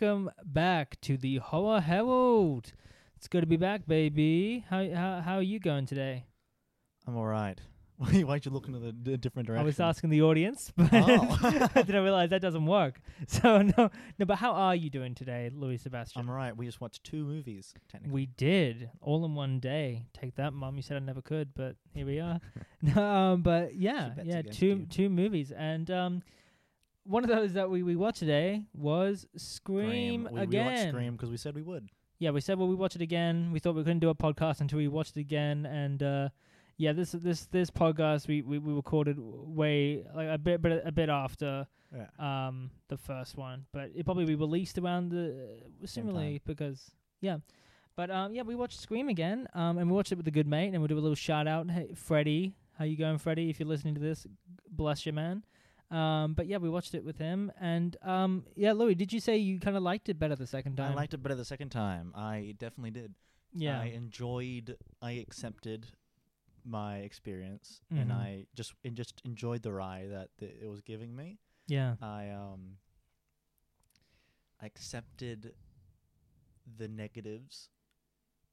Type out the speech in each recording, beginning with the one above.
welcome back to the Horror Herald. It's good to be back, baby. How how how are you going today? I'm all right. Why why'd you look in the different direction? I was asking the audience, but Oh. I didn't realize that doesn't work. So no, no. But how are you doing today, Louis Sebastian? I'm all right. We just watched two movies, technically. We did all in one day. Take that, mom. You said I never could, but here we are. No, um, but yeah, yeah, two two movies, and um, one of those that we we watched today was Scream, We, we watched again. Scream because we said we would. Yeah, we said well we watch it again. We thought we couldn't do a podcast until we watched it again, and uh, yeah, this this this podcast we, we, we recorded way like a bit but a bit after Yeah. um the first one, but it probably be released around the similarly because yeah. But um yeah, we watched Scream again, um and we watched it with a good mate, and we'll do a little shout out. Hey, Freddie, how you going, Freddie? If you're listening to this, bless you, man. Um, but yeah, we watched it with him, and um, yeah, Louis, did you say you kind of liked it better the second time? I liked it better the second time. I definitely did. yeah, I enjoyed. I accepted my experience, and Mhm. I just and just enjoyed the ride that th- it was giving me. yeah, I um. I accepted the negatives.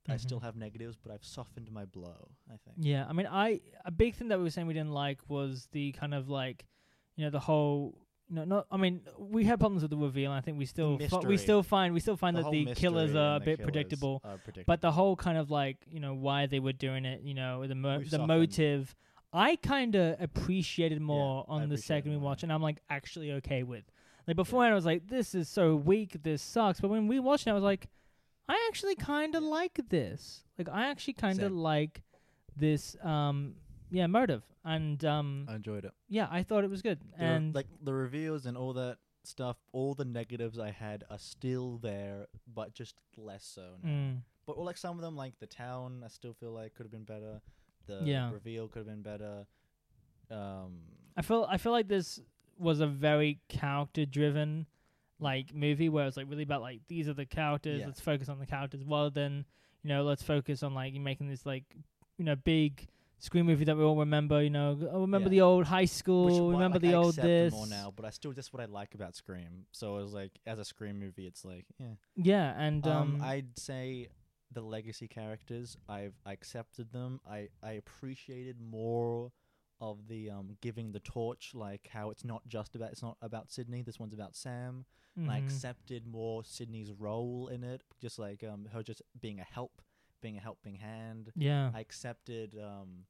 I still have negatives, but I've softened my blow. I think. Yeah, I mean, I a big thing that we were saying we didn't like was the kind of like, you know, the whole. no, not. I mean, we had problems with the reveal. And I think we still, fi- we still find, we still find The that the killers are a bit predictable. predictable. But the whole kind of like, you know, why they were doing it, you know, the mo- We've the motive, I kind of appreciated more I on the second we watched, and I'm like actually okay with. Like beforehand, I was like, this is so weak, this sucks. But when we watched it, I was like, I actually kind of Yeah. like this. Like I actually kind of like this, um, yeah, motive, and um, I enjoyed it. yeah, I thought it was good, The and like the reveals and all that stuff, all the negatives I had are still there, but just less so now. mm, But like some of them, like the town, I still feel like could have been better. The Yeah. reveal could have been better. Um, I feel I feel like this was a very character driven like movie where it's like really about like these are the characters, Yeah. let's focus on the characters rather than, you know, let's focus on like making this like you know, big screen movie that we all remember, you know, oh, remember Yeah. the old high school, why, remember like, the I old this. more now, but I still just what I like about Scream. So it was like as a Scream movie, it's like yeah. Yeah, and um, Um, I'd say the legacy characters, I've I accepted them. I I appreciated more of the um giving the torch, like how it's not just about it's not about Sidney. This one's about Sam. And I accepted more Sidney's role in it, just like um her just being a help, being a helping hand. yeah. I accepted um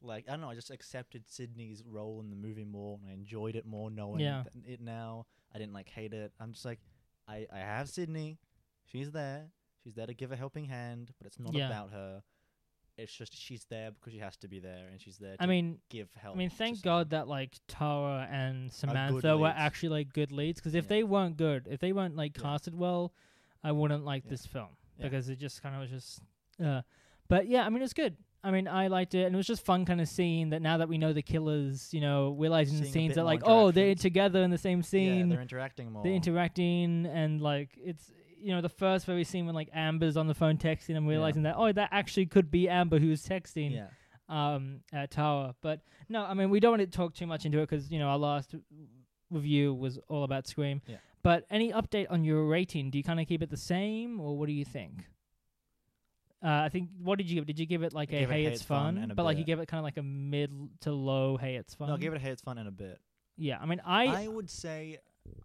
like I don't know, I just accepted Sidney's role in the movie more and I enjoyed it more knowing Yeah. th- it now. I didn't like hate it. I'm just like I I have Sidney. She's there. She's there to give a helping hand, but it's not Yeah. about her. It's just she's there because she has to be there and she's there to I mean, give help. I mean, thank God that like Tara and Samantha were actually like good leads. Because if Yeah. they weren't good, if they weren't like casted well, I wouldn't like this film Yeah. because it just kind of was just. Uh, but yeah, I mean, it's good. I mean, I liked it, and it was just fun, kind of seeing that now that we know the killers, you know, realizing the Seeing scenes that like, oh, they're together in the same Yeah, scene, they're interacting more. they're interacting, and like it's you know the first very scene when like Amber's on the phone texting and realizing that oh that actually could be Amber who's texting yeah. um at Tower. But no, I mean we don't want to talk too much into it because you know our last review was all about Scream. Yeah. But any update on your rating? Do you kind of keep it the same, or what do you think? Uh, I think what did you give? Did you give it like I a gave it hey, hey, it's fun fun, but like you gave it kind of like a mid to low hey, it's fun. No, give it a hey, it's fun in a bit. Yeah, I mean I, I would say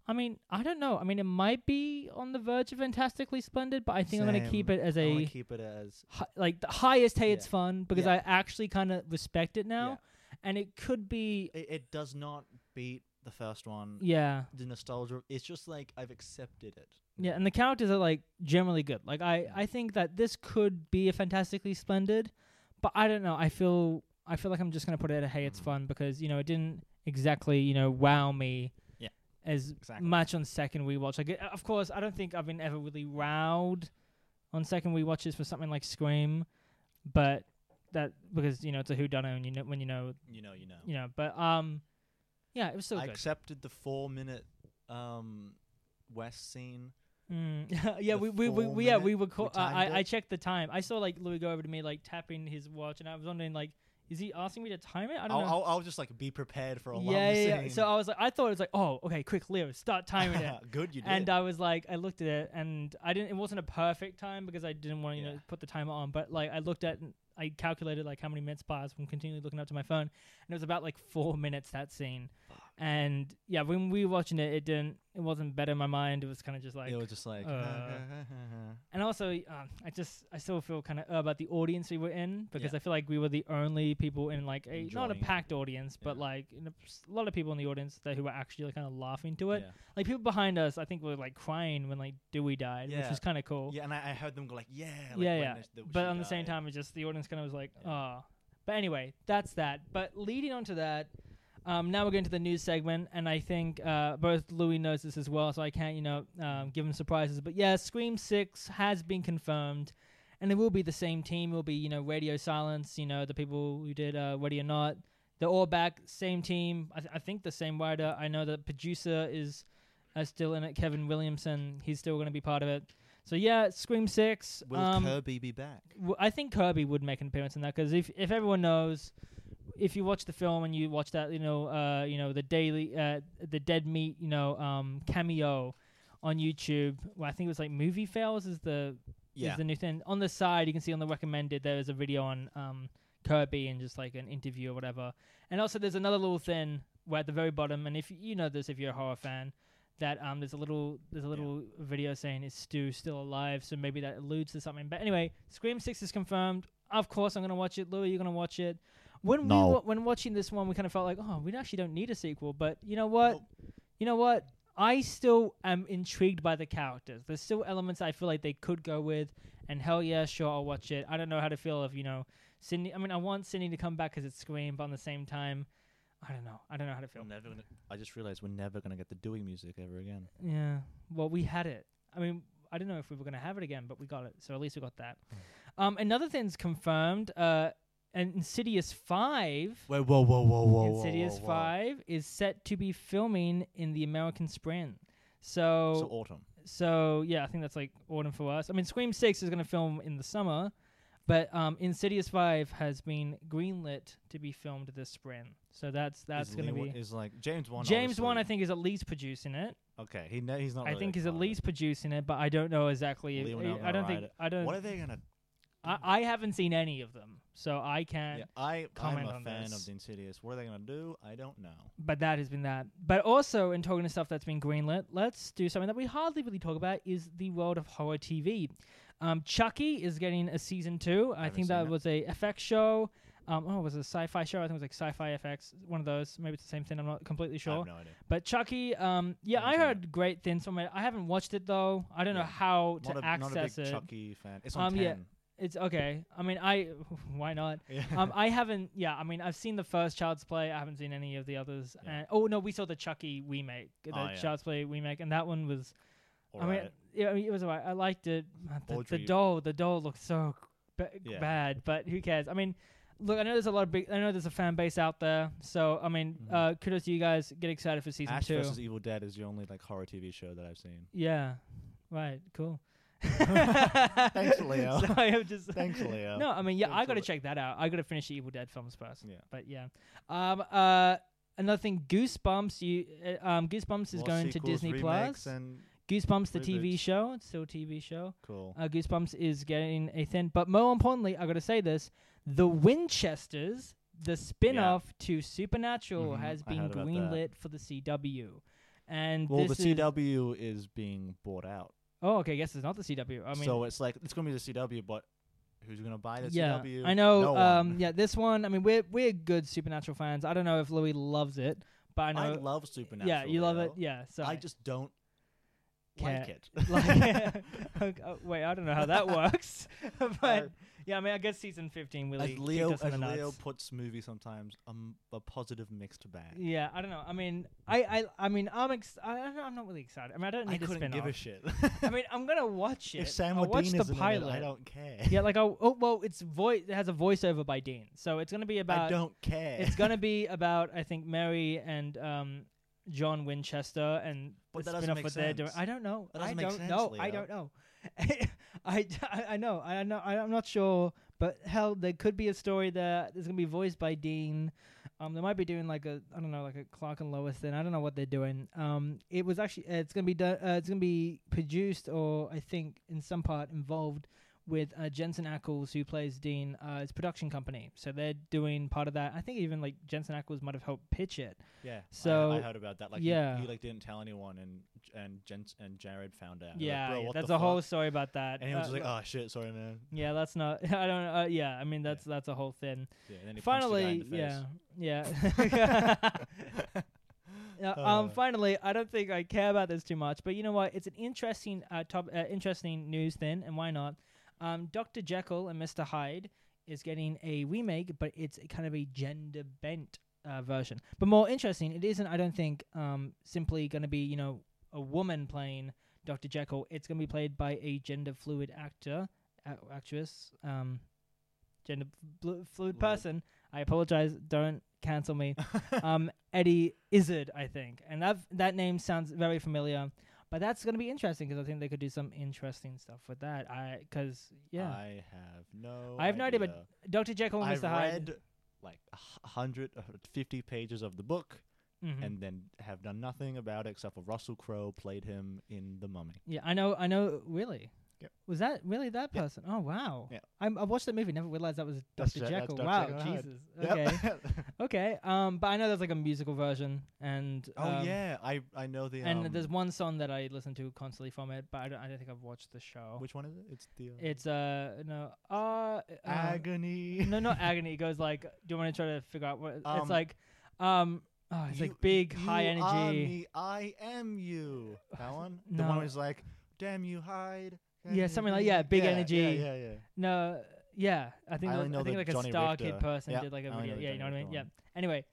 I mean I don't know. I mean it might be on the verge of fantastically splendid, but I think I'm gonna keep it as I a keep it as hi- like the highest hey, it's fun because Yeah. I actually kind of respect it now, and it could be it, it does not beat the first one. yeah. The nostalgia. It's just like I've accepted it. Yeah, and the characters are like generally good. Like I, I think that this could be a fantastically splendid, but I don't know. I feel I feel like I'm just gonna put it at a hey, it's Mhm. fun because you know it didn't exactly you know wow me. Yeah, As exactly. much on second rewatch. Like, of course, I don't think I've been ever really wowed on second rewatches for something like Scream, but that because you know it's a whodunit and you know when you know You know, you know. you know. But um, yeah, it was still I good. accepted the four minute um Wes scene. Mm. yeah, we we, we, we yeah we were. we Co- uh, I I checked the time. I saw like Louis go over to me like tapping his watch, and I was wondering like is he asking me to time it? I don't I'll, know. I'll, I'll just like be prepared for a long yeah, yeah, yeah. scene. So I was like, I thought it was like, oh, okay, quick, Leo, start timing it. Good, you did. and I was like, I looked at it, and I didn't. It wasn't a perfect time because I didn't want to, you know, put the timer on. But like, I looked at, I calculated like how many minutes passed from continually looking up to my phone, and it was about like four minutes that scene. And yeah, when we were watching it, it didn't. It wasn't better in my mind. It was kind of just like. it was just like, uh, and also, um, I just I still feel kind of uh, about the audience we were in because Yeah. I feel like we were the only people in like a not a Enjoying it. packed audience, but Yeah. like in a, lot of people in the audience that who were actually like, kind of laughing to it. yeah. Like people behind us, I think were like crying when like Dewey died, which was kind of cool. yeah, and I, I heard them go like, yeah, like yeah, when yeah. the- But on the same time, it just the audience kind of was like, Yeah. oh. But anyway, that's that. But leading on to that, um, now we're going to the news segment, and I think uh, both Louis knows this as well, so I can't, you know, um, give him surprises. But yeah, Scream Six has been confirmed, and it will be the same team. It will be, you know, Radio Silence, you know, the people who did uh, Ready or Not. They're all back, same team. I, th- I think the same writer. I know the producer is uh, still in it. Kevin Williamson, he's still going to be part of it. So yeah, Scream Six. Will um, Kirby be back? w- I think Kirby would make an appearance in that because if if everyone knows, if you watch the film and you watch that, you know, uh, you know the daily, uh, the Dead Meat, you know, um, cameo on YouTube. Well, I think it was like Movie Fails is the Yeah, is the new thing. On the side, you can see on the recommended there is a video on um Kirby and just like an interview or whatever. And also there's another little thing where at the very bottom, and if you know this, if you're a horror fan. That um, there's a little there's a little video saying is Stu still alive, so maybe that alludes to something. But anyway, Scream Six is confirmed. Of course, I'm gonna watch it. Louis, you're gonna watch it. When No. we wa- when watching this one, we kind of felt like, oh, we actually don't need a sequel. But you know what? You know what? I still am intrigued by the characters. There's still elements I feel like they could go with, and hell yeah, sure, I'll watch it. I don't know how to feel if you know Sidney. I mean, I want Sidney to come back because it's Scream, but on the same time, I don't know. I don't know how to feel. Never gonna, I just realized we're never gonna get the Dewey music ever again. Yeah. Well, we had it. I mean, I don't know if we were gonna have it again, but we got it. So at least we got that. Um, another thing's confirmed. Uh, and Insidious Five. Wait, whoa, whoa, whoa, whoa, Insidious whoa, whoa. Five is set to be filming in the American Spring. So, So autumn. so yeah, I think that's like autumn for us. I mean, Scream Six is going to film in the summer, but um, Insidious Five has been greenlit to be filmed this spring. So that's that's going to be is like James Wan. James Wan. I think is at least producing it. Okay, he he's not. I really think he's at least producing it, but I don't know exactly. I- I don't think Ryder. I don't. What are they gonna? I, I haven't seen any of them, so I can't. Yeah, I I'm comment a on fan this. of the Insidious. What are they gonna do? I don't know. But that has been that. But also, in talking to stuff that's been greenlit, let's do something that we hardly really talk about is the world of horror TV. Um, Chucky is getting a season two. I Haven't think seen that it. was a FX show. Um, oh, it was a sci-fi show. I think it was like Sci-Fi FX, one of those. Maybe it's the same thing. I'm not completely I sure. have no idea. But Chucky, um, yeah, Haven't I seen it. heard great things from it. I haven't watched it though. I don't know Yeah. how to Not a, not a big it. Chucky fan. It's on Um, yeah. 10. It's okay. I mean, I why not? Yeah. um, I haven't. Yeah, I mean, I've seen the first Child's Play. I haven't seen any of the others. Yeah. And, oh no, we saw the Chucky remake, the Oh, yeah. Child's Play remake, and that one was. I mean, yeah, I mean, it was alright. I liked it. Uh, The, the doll, the doll looked so ba- Yeah. bad, but who cares? I mean, look, I know there's a lot of big. I know there's a fan base out there, so I mean, Mhm. uh, kudos to you guys. Get excited for season Ash two. vs Evil Dead is the only like horror TV show that I've seen. Yeah, right. Cool. Thanks, Leo. So I have just Thanks, Leo. No, I mean, yeah, Thanks, I got to check that out. I got to finish the Evil Dead films first. Yeah. But yeah, um, uh, another thing, Goosebumps. You, uh, um, Goosebumps is More going to sequels, Disney remakes, Plus. and Goosebumps, the TV reboots. show, it's still a TV show. cool. Uh, Goosebumps is getting a thing, but more importantly, I got to say this: the Winchesters, the spin-off to Supernatural, Mhm, has I been heard about that. greenlit for the CW. And well, the this is, CW is being bought out, Oh, okay. I guess it's not the CW. I mean, so it's like it's gonna be the CW, but who's gonna buy the yeah, CW? I know. No um, yeah, this one. I mean, we're we're good Supernatural fans. I don't know if Louis loves it, but I know I love Supernatural. yeah, you love it. Yeah. So I just don't. Like it. like. oh, wait, I don't know how that works, but yeah, I mean, I guess season fifteen really as Leo, kicked us in as the Leo nuts. puts movies sometimes, um, a positive mixed bag. Yeah, I don't know. I mean, I, I, I mean, I'm ex- I, I don't- I'm not really excited. I mean, I don't I need to couldn't spin give off. a shit. I mean, I'm gonna watch it. if Sam I'll watch Wadeen the is pilot. I don't care. Yeah, like I'll, oh well, it's voice. It has a voiceover by Dean, so it's gonna be about. I don't care. It's gonna be about I think Mary and um John Winchester and But that doesn't make what they're doing. sense. I don't know. That I doesn't make don't sense, know. I don't know. I, I I know. I know. I- I'm not sure, But hell, there could be a story that is gonna be voiced by Dean. Um, they might be doing like a I don't know, like a Clark and Lois thing. I don't know what they're doing. Um, it was actually uh, it's gonna be done. Uh, it's gonna be produced, or I think in some part involved with uh, Jensen Ackles, who plays Dean. Uh, a production company, so they're doing part of that. I think even like Jensen Ackles might have helped pitch it. Yeah. So, I, I heard about that. Like, yeah. he, he like didn't tell anyone, and and Jens and Jared found out. They're like, yeah, yeah, that's a whole story about that. And he was Uh, just like, "Oh shit, sorry, man." Yeah, that's not. I don't. Uh, yeah, I mean that's that's a whole thing. Yeah. And then he punched the guy in Finally, yeah, yeah. Yeah, um. Uh. Finally, I don't think I care about this too much, but you know what? It's an interesting uh, top, uh, interesting news thing, and why not? Um, Doctor Jekyll and Mister Hyde is getting a remake, but it's a kind of a gender bent uh, version. But more interesting, it isn't. I don't think um simply going to be you know a woman playing Doctor Jekyll. It's going to be played by a gender fluid actor, a- actress, um, gender flu- fluid person. I apologize. Don't cancel me. um, Eddie Izzard, I think, and that that name sounds very familiar. But that's going to be interesting because I think they could do some interesting stuff with that. I because yeah, I have no. I have no idea, but Doctor Jekyll and I've Mr. Hyde. read like a hu- hundred, uh, fifty pages of the book, Mhm. and then have done nothing about it except for Russell Crowe played him in The Mummy. yeah, I know. I know. Really. Yep. Was that really that Yep. person? Oh wow! Yeah. I watched that movie. Never realized that was Doctor Jekyll. Dr. Wow, Jekyll and. Jesus. Yep. Okay, okay. Um, but I know there's like a musical version, and oh um, yeah, I I know the. and um, there's one song that I listen to constantly from it, but I don't, I don't think I've watched the show. Which one is it? It's the. Uh, It's uh no uh, uh agony. no not agony. It goes like, do you want to try to figure out what Um, it's like? Um, oh, it's You- like big high energy. me, I am you. That one. The No. one was like, "Damn you, Hyde." Can Yeah, something like- be-" yeah, big Yeah, energy. Yeah, yeah, yeah. No, yeah, I think I that- only know I think the like a Star Richter. Kid person Yeah, did like a I only video. know Yeah, the you know what I Johnny mean. Yeah. Richter Anyway,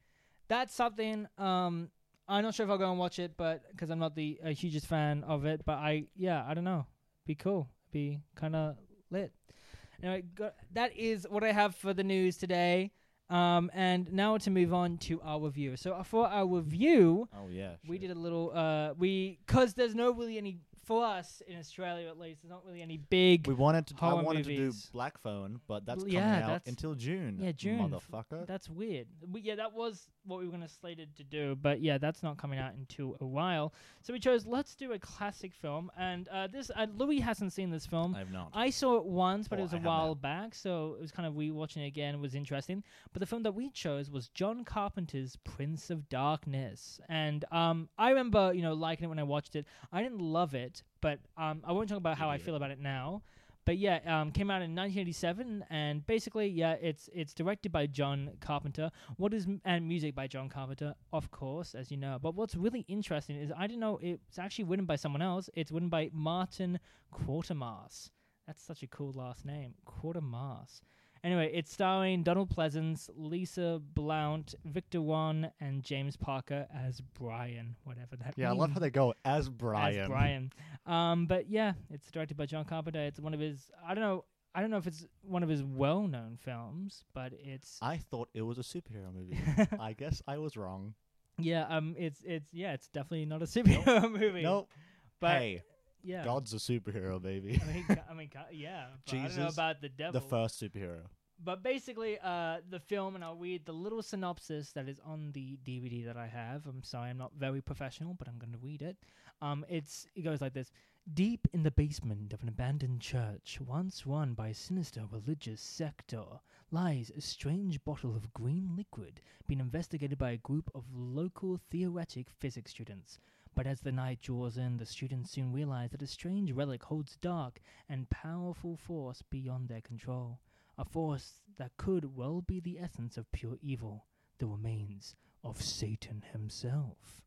that's something. Um, I'm not sure if I'll go and watch it, but because I'm not the uh, hugest fan of it, but I yeah, I don't know. Be cool. Be kind of lit. Anyway, go, that is what I have for the news today. Um, and now to move on to our review. So uh, for our review, Oh yeah. we shit. did a little uh we cuz there's no really any for us in Australia at least there's not really any big We wanted to. I horror wanted to do. Black Phone, but that's Well, coming yeah, out that's- until June. Yeah, June. Motherfucker. That's weird. We, yeah, that was what we were going to slated to do, but yeah, that's not coming out until a while. So we chose let's do a classic film, and uh, this uh, Louis hasn't seen this film. I've not. I saw it once, but Oh, it was I a while back, so it was kind of rewatching it again was interesting. But the film that we chose was John Carpenter's Prince of Darkness, and um, I remember you know liking it when I watched it. I didn't love it, but um, I won't talk about how I feel about it now. But yeah, um, came out in 1987, and basically, yeah, it's it's directed by John Carpenter. What is and music by John Carpenter, of course, as you know. But what's really interesting is I didn't know it's actually written by someone else. It's written by Martin Quatermass. That's such a cool last name, Quatermass. Anyway, it's starring Donald Pleasence, Lisa Blount, Victor Wong, and James Parker as Brian, whatever that yeah, I love how they go as Brian. as Brian. Um, but yeah, it's directed by John Carpenter. It's one of his. I don't know. I don't know if it's one of his well-known films, but it's. I thought it was a superhero movie. I guess I was wrong. yeah. Um. It's. It's. Yeah. It's definitely not a superhero movie. Nope. But hey, yeah. God's a superhero, baby. I mean, go- I mean, yeah. But I don't know Jesus, about the devil. the first superhero. But basically, uh, the film, and I'll read the little synopsis that is on the DVD that I have. I'm sorry, I'm not very professional, but I'm going to read it. Um, it's it goes like this: Deep in the basement of an abandoned church, once run by a sinister religious sector, lies a strange bottle of green liquid being investigated by a group of local theoretic physics students. But as the night draws in, the students soon realize that a strange relic holds dark and powerful force beyond their control a force that could well be the essence of pure evil, the remains of Satan himself.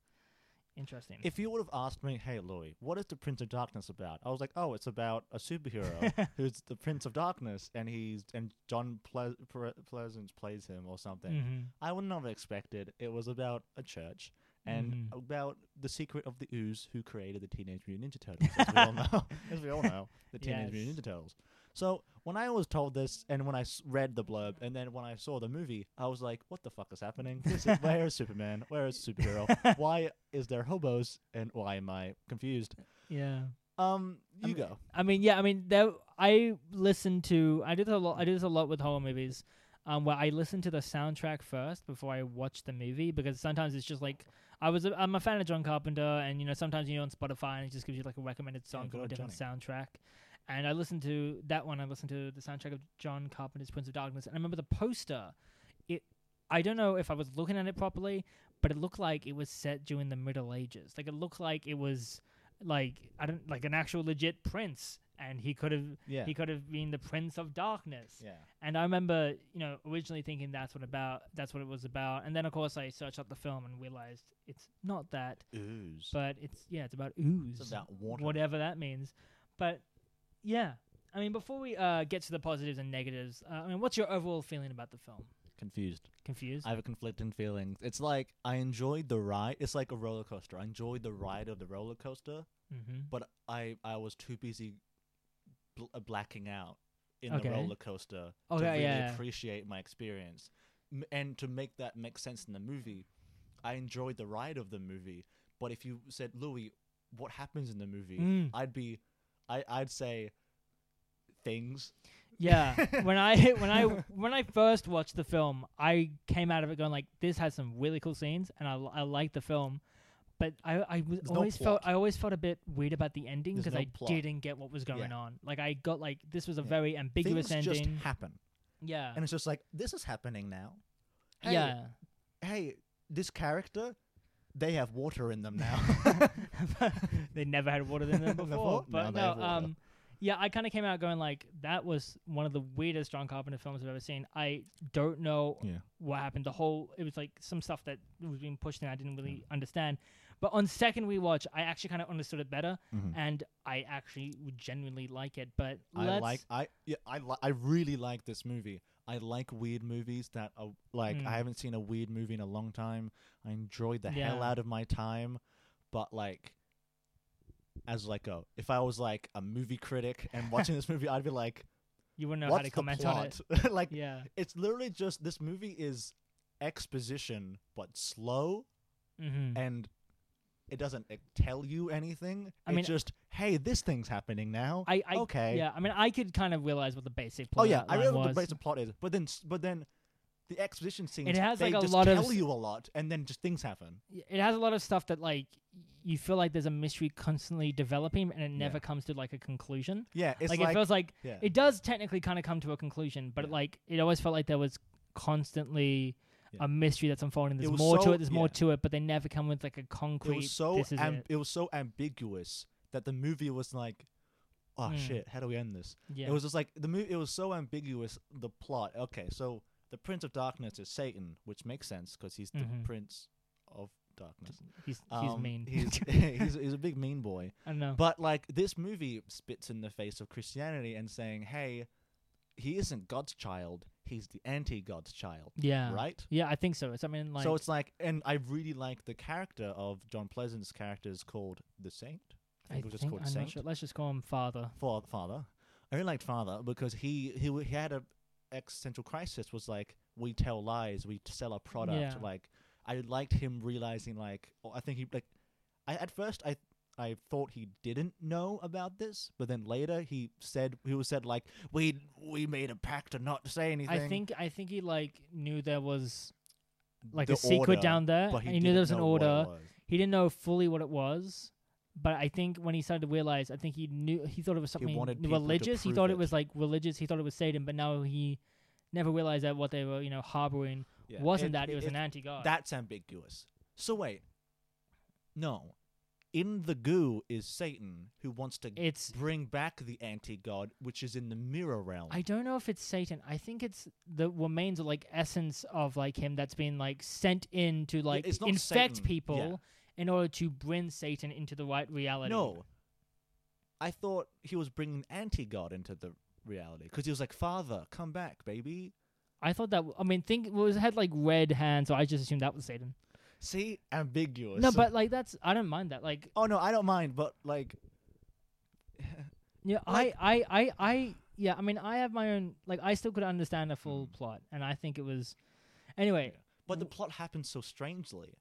Interesting. If you would have asked me, hey, Louis, what is the Prince of Darkness about? I was like, oh, it's about a superhero who's the Prince of Darkness, and he's and John Ple- Pleasence plays him or something. hmm I would not have expected it was about a church and Mhm. about the secret of the ooze who created the Teenage Mutant Ninja Turtles. As we all know, as we all know, the Teenage Mutant Ninja Turtles. So when I was told this, and when I s- read the blurb, and then when I saw the movie, I was like, "What the fuck is happening? This is, where is Superman? Where is superhero? why is there hobos? And why am I confused?" Yeah. Um, I you mean- go. I mean, yeah, I mean, there. I listen to. I did a lot. I do this a lot with horror movies, um, where I listen to the soundtrack first before I watch the movie because sometimes it's just like I was. A, I'm a fan of John Carpenter, and you know sometimes you're on Spotify and it just gives you like a recommended song good from a different soundtrack. And I listened to that one. I listened to the soundtrack of John Carpenter's Prince of Darkness, and I remember the poster. It. I don't know if I was looking at it properly, but it looked like it was set during the Middle Ages. Like it looked like it was like I don't like an actual legit prince, and he could have Yeah. he could have been the Prince of Darkness. yeah. And I remember, you know, originally thinking that's what about that's what it was about, and then of course I searched up the film and realized it's not that, Ooze. but it's yeah, it's about ooze, it's about water. whatever that means. But yeah, I mean, before we uh, get to the positives and negatives, uh, I mean, what's your overall feeling about the film? Confused. Confused? I have a conflicting feelings. It's like I enjoyed the ride. It's like a roller coaster. I enjoyed the ride of the roller coaster, mm-hmm. but I I was too busy bl- uh, blacking out in Okay. the roller coaster Okay, to really yeah. appreciate my experience. M- and to make that make sense in the movie, I enjoyed the ride of the movie. But if you said Louis, what happens in the movie? Mm. I'd be, I I'd say things. Yeah, when I when I when I first watched the film, I came out of it going like, "This has some really cool scenes," and I I liked the film. But I I was There's no always felt. I always felt a bit weird about the ending There's because no I plot. didn't get what was going Yeah. on. Like I got like this was a Yeah. very ambiguous things ending. just happen, yeah, and it's just like this is happening now. Hey, yeah. hey, this character, they have water in them now. they never had water in them before. Before? But they no, have water. um, yeah, I kind of came out going like that was one of the weirdest John Carpenter films I've ever seen. I don't know yeah. what happened. The whole it was like some stuff that was being pushed in I didn't really Mm. understand. But on second rewatch, I actually kind of understood it better, Mhm. and I actually would genuinely like it. But I like I yeah I li- I really like this movie. I like weird movies that are like Mm. I haven't seen a weird movie in a long time. I enjoyed the hell out of my time, but like as like a if I was like a movie critic and watching this movie, I'd be like, you wouldn't know "What's how to comment on it. like Yeah. it's literally just this movie is exposition but slow Mm-hmm. and it doesn't uh, tell you anything. I it's mean- just hey, this thing's happening now. I, I okay. Yeah, I mean, I could kind of realize what the basic plot. Oh yeah, I realize what was. the basic plot is, but then but then the exposition scenes It has, they like, a just lot of tell s- you a lot, and then just things happen. It has a lot of stuff that like you feel like there's a mystery constantly developing and it never Yeah. comes to like a conclusion. Yeah, it's like, like, it feels like yeah, it does technically kind of come to a conclusion, but Yeah. like it always felt like there was constantly Yeah. a mystery that's unfolding. There's more so- to it. There's more to it, but they never come with like a concrete. it was so this is am- it. it was so ambiguous that the movie was like, oh Mm. shit, how do we end this? Yeah. It was just like the movie. It was so ambiguous. The plot. Okay, so the Prince of Darkness is Satan, which makes sense because he's the Mhm. Prince of Darkness. he's he's Um, mean. He's, he's he's a big mean boy. I know. But like this movie spits in the face of Christianity and saying, "Hey, he isn't God's child. He's the anti-God's child." yeah. Right? Yeah, I think so. It's I mean like so it's like, and I really like the character of John Pleasant's character is called the Saint. I I think it was just called Saint. sure. Let's just call him Father. Fa- Father. I really liked Father because he he he had a existential crisis. Was like, we tell lies, we sell a product. Yeah. Like, I liked him realizing like, oh, I think he like, I at first I. I thought he didn't know about this, but then later he said he was said like we we made a pact to not say anything. I think I think he like knew there was like The a secret order, down there, but and he he knew there was an know what it order. was. He didn't know fully what it was, but I think when he started to realize, I think he knew he thought it was something wanted people to religious. He prove thought it it. was like religious. He thought it was Satan, but now he never realized that what they were, you know, harboring Yeah. wasn't that. It was an anti-god. That's ambiguous. So wait, no, in the goo is Satan who wants to it's. bring back the anti-god, which is in the mirror realm. I don't know if it's Satan. I think it's the remains of like essence of like him that's been like sent in to like it's not infect Satan, people yeah. in order to bring Satan into the right reality. no, I thought he was bringing anti-god into the reality because he was like, "Father, come back, baby." I thought that. I mean, think it was had like red hands, so I just assumed that was Satan. See, ambiguous. No, but like that's I don't mind that. Like oh no, I don't mind, but like, yeah, Like- I, I, I, I, yeah. I mean, I have my own. Like, I still could understand a full Mm. plot, and I think it was. Anyway, but the plot happened so strangely.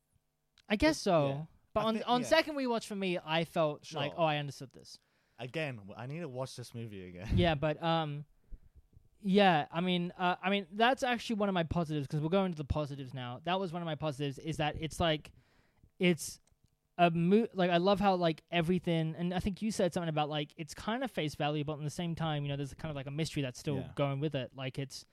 I guess so. yeah. But I on thi- on yeah. second rewatch for me, I felt like, oh, I understood this. again, I need to watch this movie again. yeah, but um, yeah, I mean, uh, I mean that's actually one of my positives because we're going to the positives now. That was one of my positives is that it's like, it's a mo- like I love how like everything, and I think you said something about like it's kind of face value, but at the same time, you know, there's kind of like a mystery that's still Yeah. going with it. Like it's.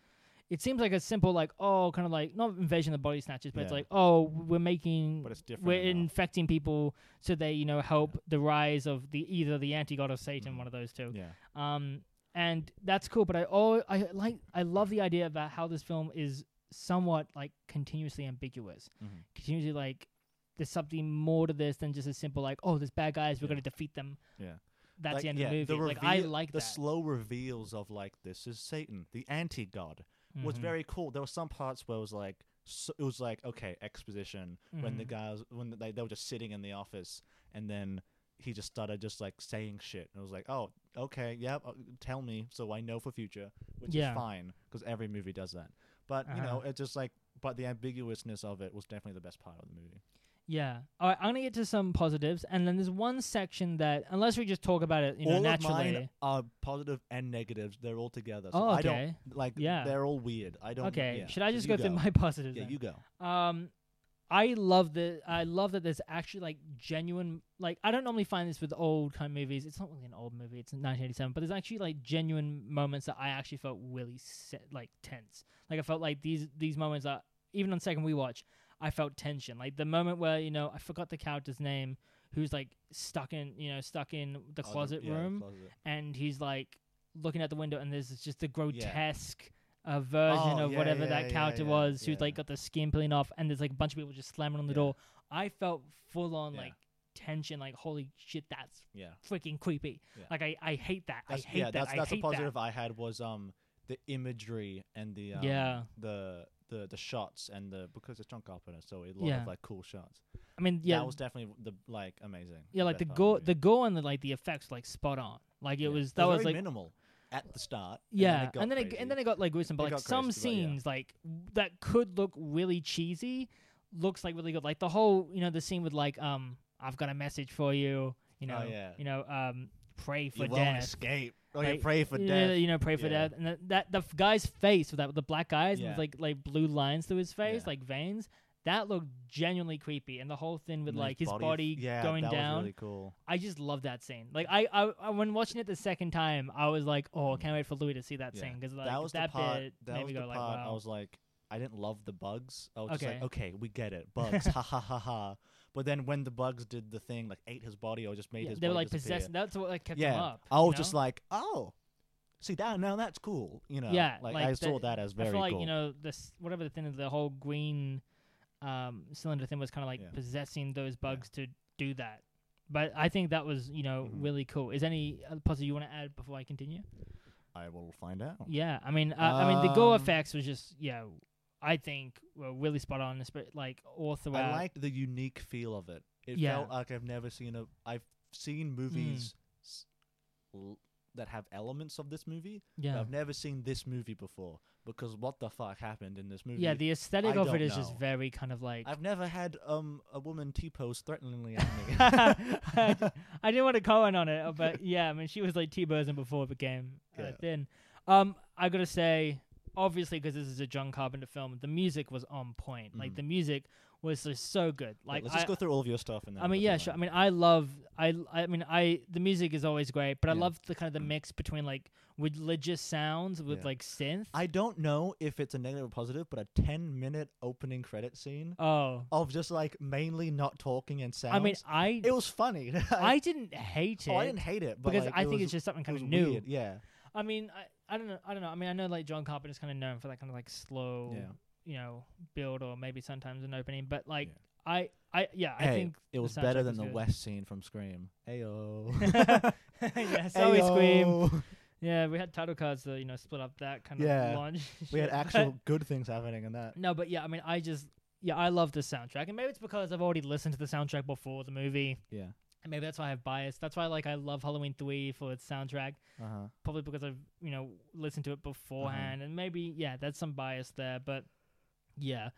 It seems like a simple, like oh, kind of like not invasion of the body snatchers, but it's like oh, we're making But it's different. we're enough. infecting people so they you know help the rise of the either the anti god or Satan, Mhm. one of those two. Yeah. Um, and that's cool. But I oh I like I love the idea about how this film is somewhat like continuously ambiguous, Mhm. continuously like there's something more to this than just a simple like oh there's bad guys we're Yeah. gonna defeat them. Yeah. That's Like, the end yeah, of the movie. like I like the that. slow reveals of like this is Satan, the anti-god. Was Mhm. very cool. There were some parts where it was like so, it was like okay exposition when the Mhm. guys when they they were just sitting in the office and then he just started just like saying shit and it was like oh okay yep uh, tell me so I know for future which Yeah. is fine because every movie does that but you know Uh-huh. it just like but the ambiguousness of it was definitely the best part of the movie. Yeah. All right. I'm gonna get to some positives, and then there's one section that, unless we just talk about it, you know, all naturally. of mine are positive and negatives. They're all together. So oh, I okay. don't like. Yeah. they're all weird. I don't. Okay. yeah. Should I So just you go, through my positives? Yeah, then? you go. Um, I love the I love that there's actually like genuine like I don't normally find this with old kind of movies. It's not really an old movie. It's 1987, but there's actually like genuine moments that I actually felt really se- like tense. Like I felt like these these moments are even on second rewatch, I felt tension. Like the moment where you know I forgot the character's name, who's like stuck in you know stuck in the Oh, closet yeah, the room, closet. and he's like looking out the window, and there's just a grotesque. Uh version Oh, of yeah, whatever yeah, that yeah, character was, who's like got the skin peeling off, and there's like a bunch of people just slamming on the door. I felt full on like tension, like holy shit, that's Yeah. freaking creepy. Like I, I hate that. That's, I hate yeah, that. that's I that's a positive that. I had was um the imagery and the um, Yeah. the the the shots and the because it's John Carpenter, so a lot Yeah. of like cool shots. I mean, yeah, that was definitely the like amazing. yeah, like the gore, the gore and the like the effects like spot on. Like it Yeah. was that was very like minimal at the start. yeah, and then it got and then it and then it got like gruesome. But It like got some crazy, but yeah. scenes like that could look really cheesy, looks like really good. Like the whole you know the scene with like um I've got a message for you. You know, Oh, yeah. you know um pray for you won't death. escape. Oh, Like, yeah, pray for you death. Know, you know, pray for Yeah. death, and that, that the f- guy's face with that with the black eyes and Yeah. with like like blue lines through his face, Yeah. like veins. That looked genuinely creepy, and the whole thing with And like his body, yeah, going that down. Was really cool. I just love that scene. Like I, I, I, when watching it the second time, I was like, oh, I can't wait for Louis to see that Yeah. scene because like that was that the part. bit that made was me the go like, part. wow. I was like, I didn't love the bugs. I was just like, okay, we get it, bugs, ha ha ha ha. But then when the bugs did the thing, like ate his body or just made Yeah, his they were body like disappear. possessed. That's what like kept yeah, him up. I you was just know? like, oh, see that now that's cool. You know, Yeah, like, like I saw that- that as very I feel like cool. you know this whatever the thing is, the whole green um, cylinder thing was kind of like Yeah. possessing those bugs to do that. But I think that was you know Mhm. really cool. Is any other positive you want to add before I continue? I will find out. Yeah, I mean, uh, I mean the gore Um, effects was just yeah, I think were really spot on. Like all throughout. I liked the unique feel of it. It Yeah. felt like I've never seen a. I've seen movies s- l- that have elements of this movie. yeah. I've never seen this movie before because what the fuck happened in this movie? Yeah, the aesthetic I of it is don't just very kind of like. I've never had um a woman T pose threateningly at me. I didn't want to comment on it, but yeah, I mean, she was like T-Buzzing before it became uh, thin. Um, I gotta say, obviously, because this is a John Carpenter film, the music was on point. Like Mhm. the music was just so good. Like let's I, just go through all of your stuff and then. I mean, yeah, sure. I mean, I love, I, I mean, I the music is always great, but I love the kind of the mm. mix between like religious sounds with Yeah. like synth. I don't know if it's a negative or positive, but a ten minute opening credit scene oh, of just like mainly not talking and sounds. I mean, I, it was funny. I didn't hate it oh, I didn't hate it but because like, I it think was- it's just something kind of new. weird, Yeah, I mean, I, I don't know. I don't know. I mean, I know like John Carpenter's kind of known for that kind of like slow, yeah. You know, build or maybe sometimes an opening. But like, Yeah. I, I, yeah, I think it was soundtrack better was than the good. Wes scene from Scream. Ayo. yeah, so we scream. Yeah, we had title cards to you know split up that kind Yeah. of launch. We had actual good things happening in that. No, but yeah, I mean, I just yeah, I love the soundtrack, and maybe it's because I've already listened to the soundtrack before the movie, Yeah. and maybe that's why I have bias. That's why like I love Halloween three for its soundtrack, Uh huh. probably because I've you know listened to it Uh-huh. beforehand, and maybe yeah, that's some bias there, but yeah.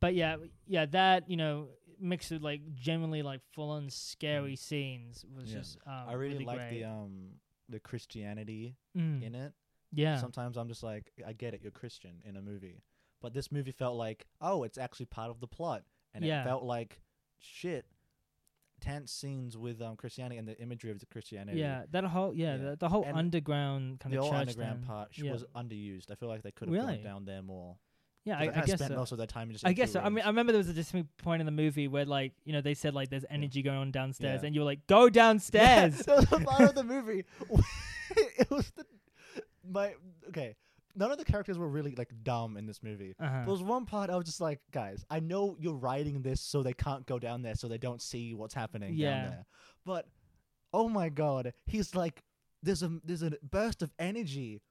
But yeah, yeah, that you know mixed with like genuinely like full on scary scenes was Mm. Yeah. just um, I really, like the um the Christianity Mm. in it. yeah. Sometimes I'm just like, I get it, you're Christian in a movie, but this movie felt like, oh, it's actually part of the plot, and Yeah. it felt like shit. Tense scenes with um Christianity and the imagery of the Christianity. Yeah, that whole yeah, Yeah. The, the whole And underground kind the of church underground thing. part sh- yeah. was underused. I feel like they could have Really? gone down there more. Yeah, I, they I guess spent so. most of their time just. I guess so. I mean. I remember there was a distinct point in the movie where like you know they said like there's energy going on downstairs, Yeah. and you were like, "Go downstairs." That was part of the movie. it was the my okay. None of the characters were really like dumb in this movie. uh-huh. There was one part I was just like, guys, I know you're writing this so they can't go down there, so they don't see what's happening Yeah. down there. But oh my god, he's like, there's a there's a burst of energy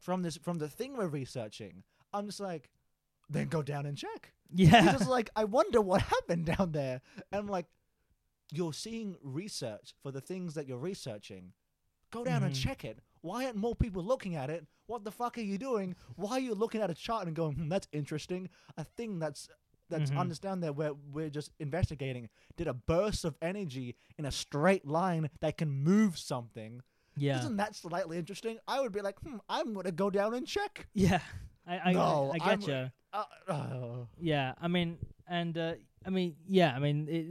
from this from the thing we're researching. I'm just like, then go down and check. yeah, just like, I wonder what happened down there. And I'm like, you're seeing research for the things that you're researching. Go down and Mhm. check it. Why aren't more people looking at it? What the fuck are you doing? Why are you looking at a chart and going, hmm, that's interesting? A thing that's that's Mhm. understand that where we're just investigating did a burst of energy in a straight line that can move something. yeah, Isn't that slightly interesting? I would be like, hmm, I'm gonna go down and check. yeah. I I, No, I, I I'm- get you. Uh, uh, Yeah, I mean, and uh, I mean, yeah, I mean, it,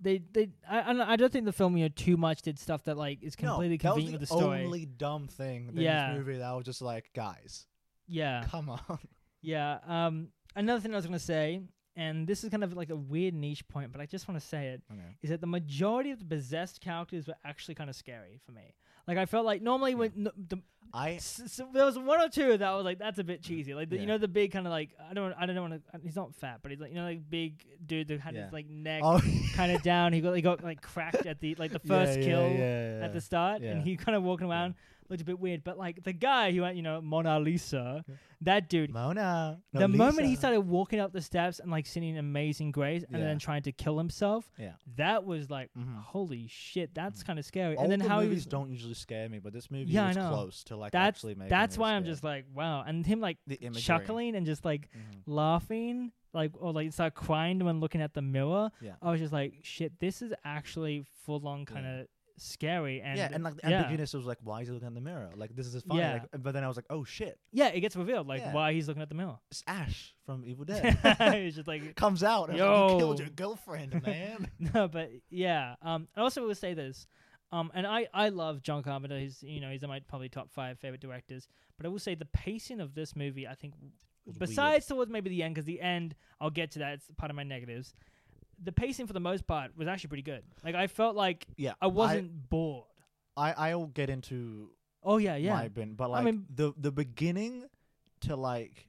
they they I I don't- I don't think the film you know too much did stuff that like is completely no, that was convenient the with the story. only dumb thing in Yeah. this movie that I was just like, guys, yeah, come on. yeah. Um, another thing I was gonna say, and this is kind of like a weird niche point, but I just want to say it. Okay. is that the majority of the possessed characters were actually kind of scary for me. Like I felt like normally when no, the, I there was one or two that was like that's a bit cheesy. Like the, you know the big kind of like I don't I don't want to uh, he's not fat but he's like you know like big dude that had Yeah. his like neck oh kind of down. He got he got like cracked at the like the first yeah, kill yeah, yeah. at the start, Yeah. and he kind of walking around looked a bit weird. But like the guy who went you know Mona Lisa, that dude. Mona. No, the moment he started walking up the steps and like singing Amazing Grace and Yeah. then trying to kill himself, yeah. that was like Mhm. holy shit, that's Mhm. kind of scary. All and then the how he movies was, don't usually scare me, but this movie Yeah, was close to like That's- actually making that's why I'm just like wow, and him like the chuckling and just like Mhm. laughing, like or like start crying when looking at the mirror. Yeah. I was just like shit, this is actually full on kind of scary and yeah, and like the yeah. was like, why is he looking in the mirror? Like this is funny. Yeah. Like, but then I was like, oh shit, yeah, it gets revealed like Yeah. why he's looking at the mirror. it's Ash from Evil Dead. it's just like Comes out. And like, you killed Yo. your girlfriend, man. no, but yeah. Um, I also will say this. Um, and I, I love John Carpenter. He's you know he's in my probably top five favorite directors. But I will say the pacing of this movie, I think, Was weird. besides towards maybe the end, because the end I'll get to that. It's part of my negatives. The pacing for the most part was actually pretty good. Like I felt like yeah, I wasn't bored. I I'll get into Oh yeah, yeah. my bin, but like, I like mean- the the beginning to like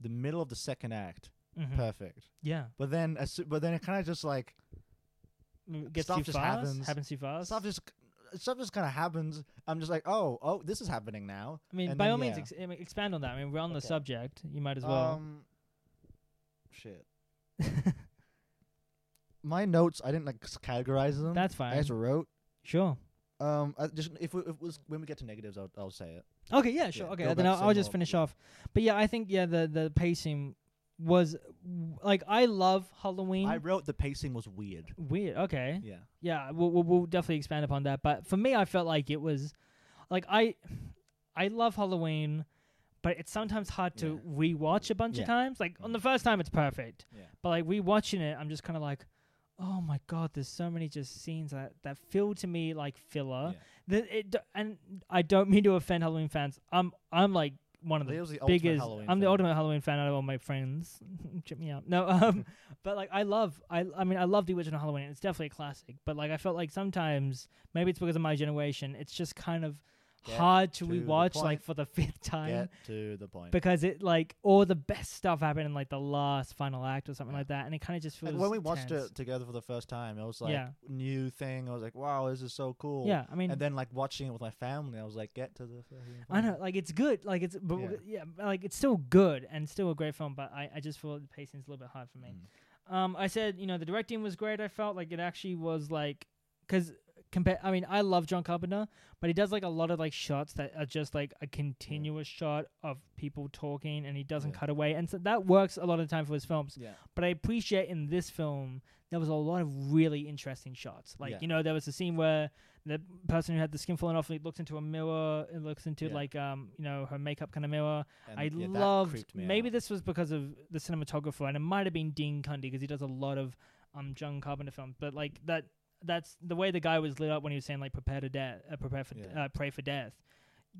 the middle of the second act, Mhm. perfect. Yeah. But then as soo- but then it kind of just like Mm, Gets Stuff too just fast. happens. Happens too fast. stuff just stuff just kind of happens. I'm just like, oh, oh, this is happening now. I mean, and by then, all means, yeah. ex- I mean, expand on that. I mean, we're on the Okay. subject. You might as well. Um, shit. My notes, I didn't like categorize them. That's fine. I just wrote. Sure. Um, I just if we, if it was when we get to negatives, I'll I'll say it. Okay, yeah, sure. Yeah, okay, then I'll, I'll just finish yeah. off. But yeah, I think yeah, the the pacing was w- like I love Halloween. I wrote the pacing was weird. Weird. Okay. Yeah. Yeah, we'll, we'll we'll definitely expand upon that. But for me, I felt like it was like I I love Halloween, but it's sometimes hard to rewatch a bunch Yeah. of times. Like on Mhm. the first time, it's perfect, Yeah. but like rewatching it, I'm just kind of like. Oh my god! There's so many just scenes that that feel to me like filler. Yeah. The, it, and I don't mean to offend Halloween fans. I'm I'm like one of the Leo's the biggest. Halloween I'm the ultimate Halloween fan out of all my friends. Check me out. No, um, but like I love. I I mean I love the original Halloween. It's definitely a classic. But like I felt like sometimes maybe it's because of my generation. It's just kind of Get hard to to rewatch like for the fifth time Get to the point. because it like all the best stuff happened in like the last final act or something Yeah. like that, and it kind of just feels. Like when we watched tense. it together for the first time, it was like Yeah. new thing. I was like, wow, this is so cool. Yeah, I mean, And then like watching it with my family, I was like, get to the. I know, like it's good, like it's, but Yeah. yeah. like it's still good and still a great film. But I, I just feel the pacing's a little bit hard for me. Mm. Um, I said, you know, the directing was great. I felt like it actually was like, because compare. I mean, I love John Carpenter, but he does like a lot of like shots that are just like a continuous shot of people talking, and he doesn't Yeah. cut away, and so that works a lot of the time for his films. Yeah. But I appreciate in this film there was a lot of really interesting shots. Like Yeah. you know, there was a scene where the person who had the skin falling off, he looks into a mirror, and looks into Yeah. like um you know her makeup kind of mirror. And, I yeah, loved. Maybe out. this was because of the cinematographer, and it might have been Dean Cundey because he does a lot of um John Carpenter films. But like that, that's the way the guy was lit up when he was saying like prepare to death, uh, prepare for, Yeah. uh, pray for death.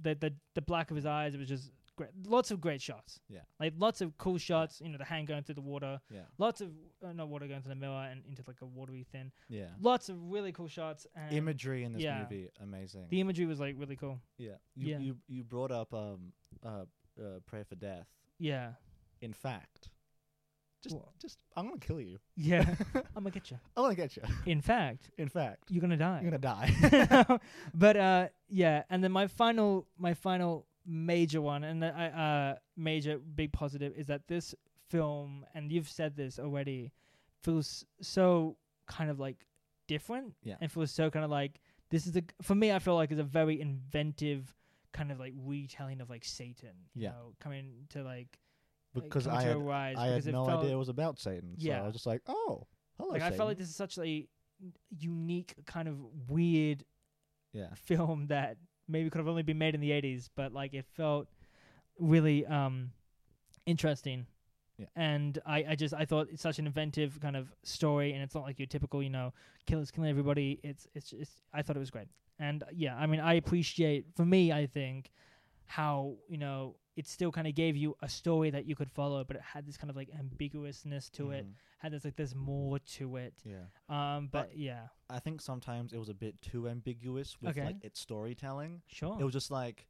The the the black of his eyes, it was just great. Lots of great shots. Yeah. like lots of cool shots. You know, the hand going through the water. Yeah. Lots of uh, not water going through the mirror and into like a watery thing. Yeah. Lots of really cool shots. And Imagery in this yeah. movie, amazing. The imagery was like really cool. yeah. You, Yeah. you you brought up um uh, uh pray for death. Yeah, In fact, just just I'm gonna kill you. yeah. I'm gonna get you. I'm gonna get you. In fact, In fact, you're gonna die. you're gonna die. but uh yeah and then my final my final major one and I uh major big positive is that this film and you've said this already feels so kind of like different Yeah. and feels so kind of like this is a for me I feel like it's a very inventive kind of like retelling of like Satan you Yeah. know coming to like because I had, a rise I because had no felt, idea it was about Satan. So Yeah. I was just like, oh, hello. like I felt like this is such a unique kind of weird Yeah. film that maybe could have only been made in the 80s but like it felt really um interesting Yeah. and I, I just I thought it's such an inventive kind of story, and it's not like your typical, you know, killers killing everybody. It's it's it's I thought it was great, and yeah, I mean I appreciate for me I think how you know it still kind of gave you a story that you could follow, but it had this kind of like ambiguousness to it, Mhm. had this like there's more to it. Yeah. Um, but, But- yeah, I think sometimes it was a bit too ambiguous with Okay. like its storytelling. sure. It was just like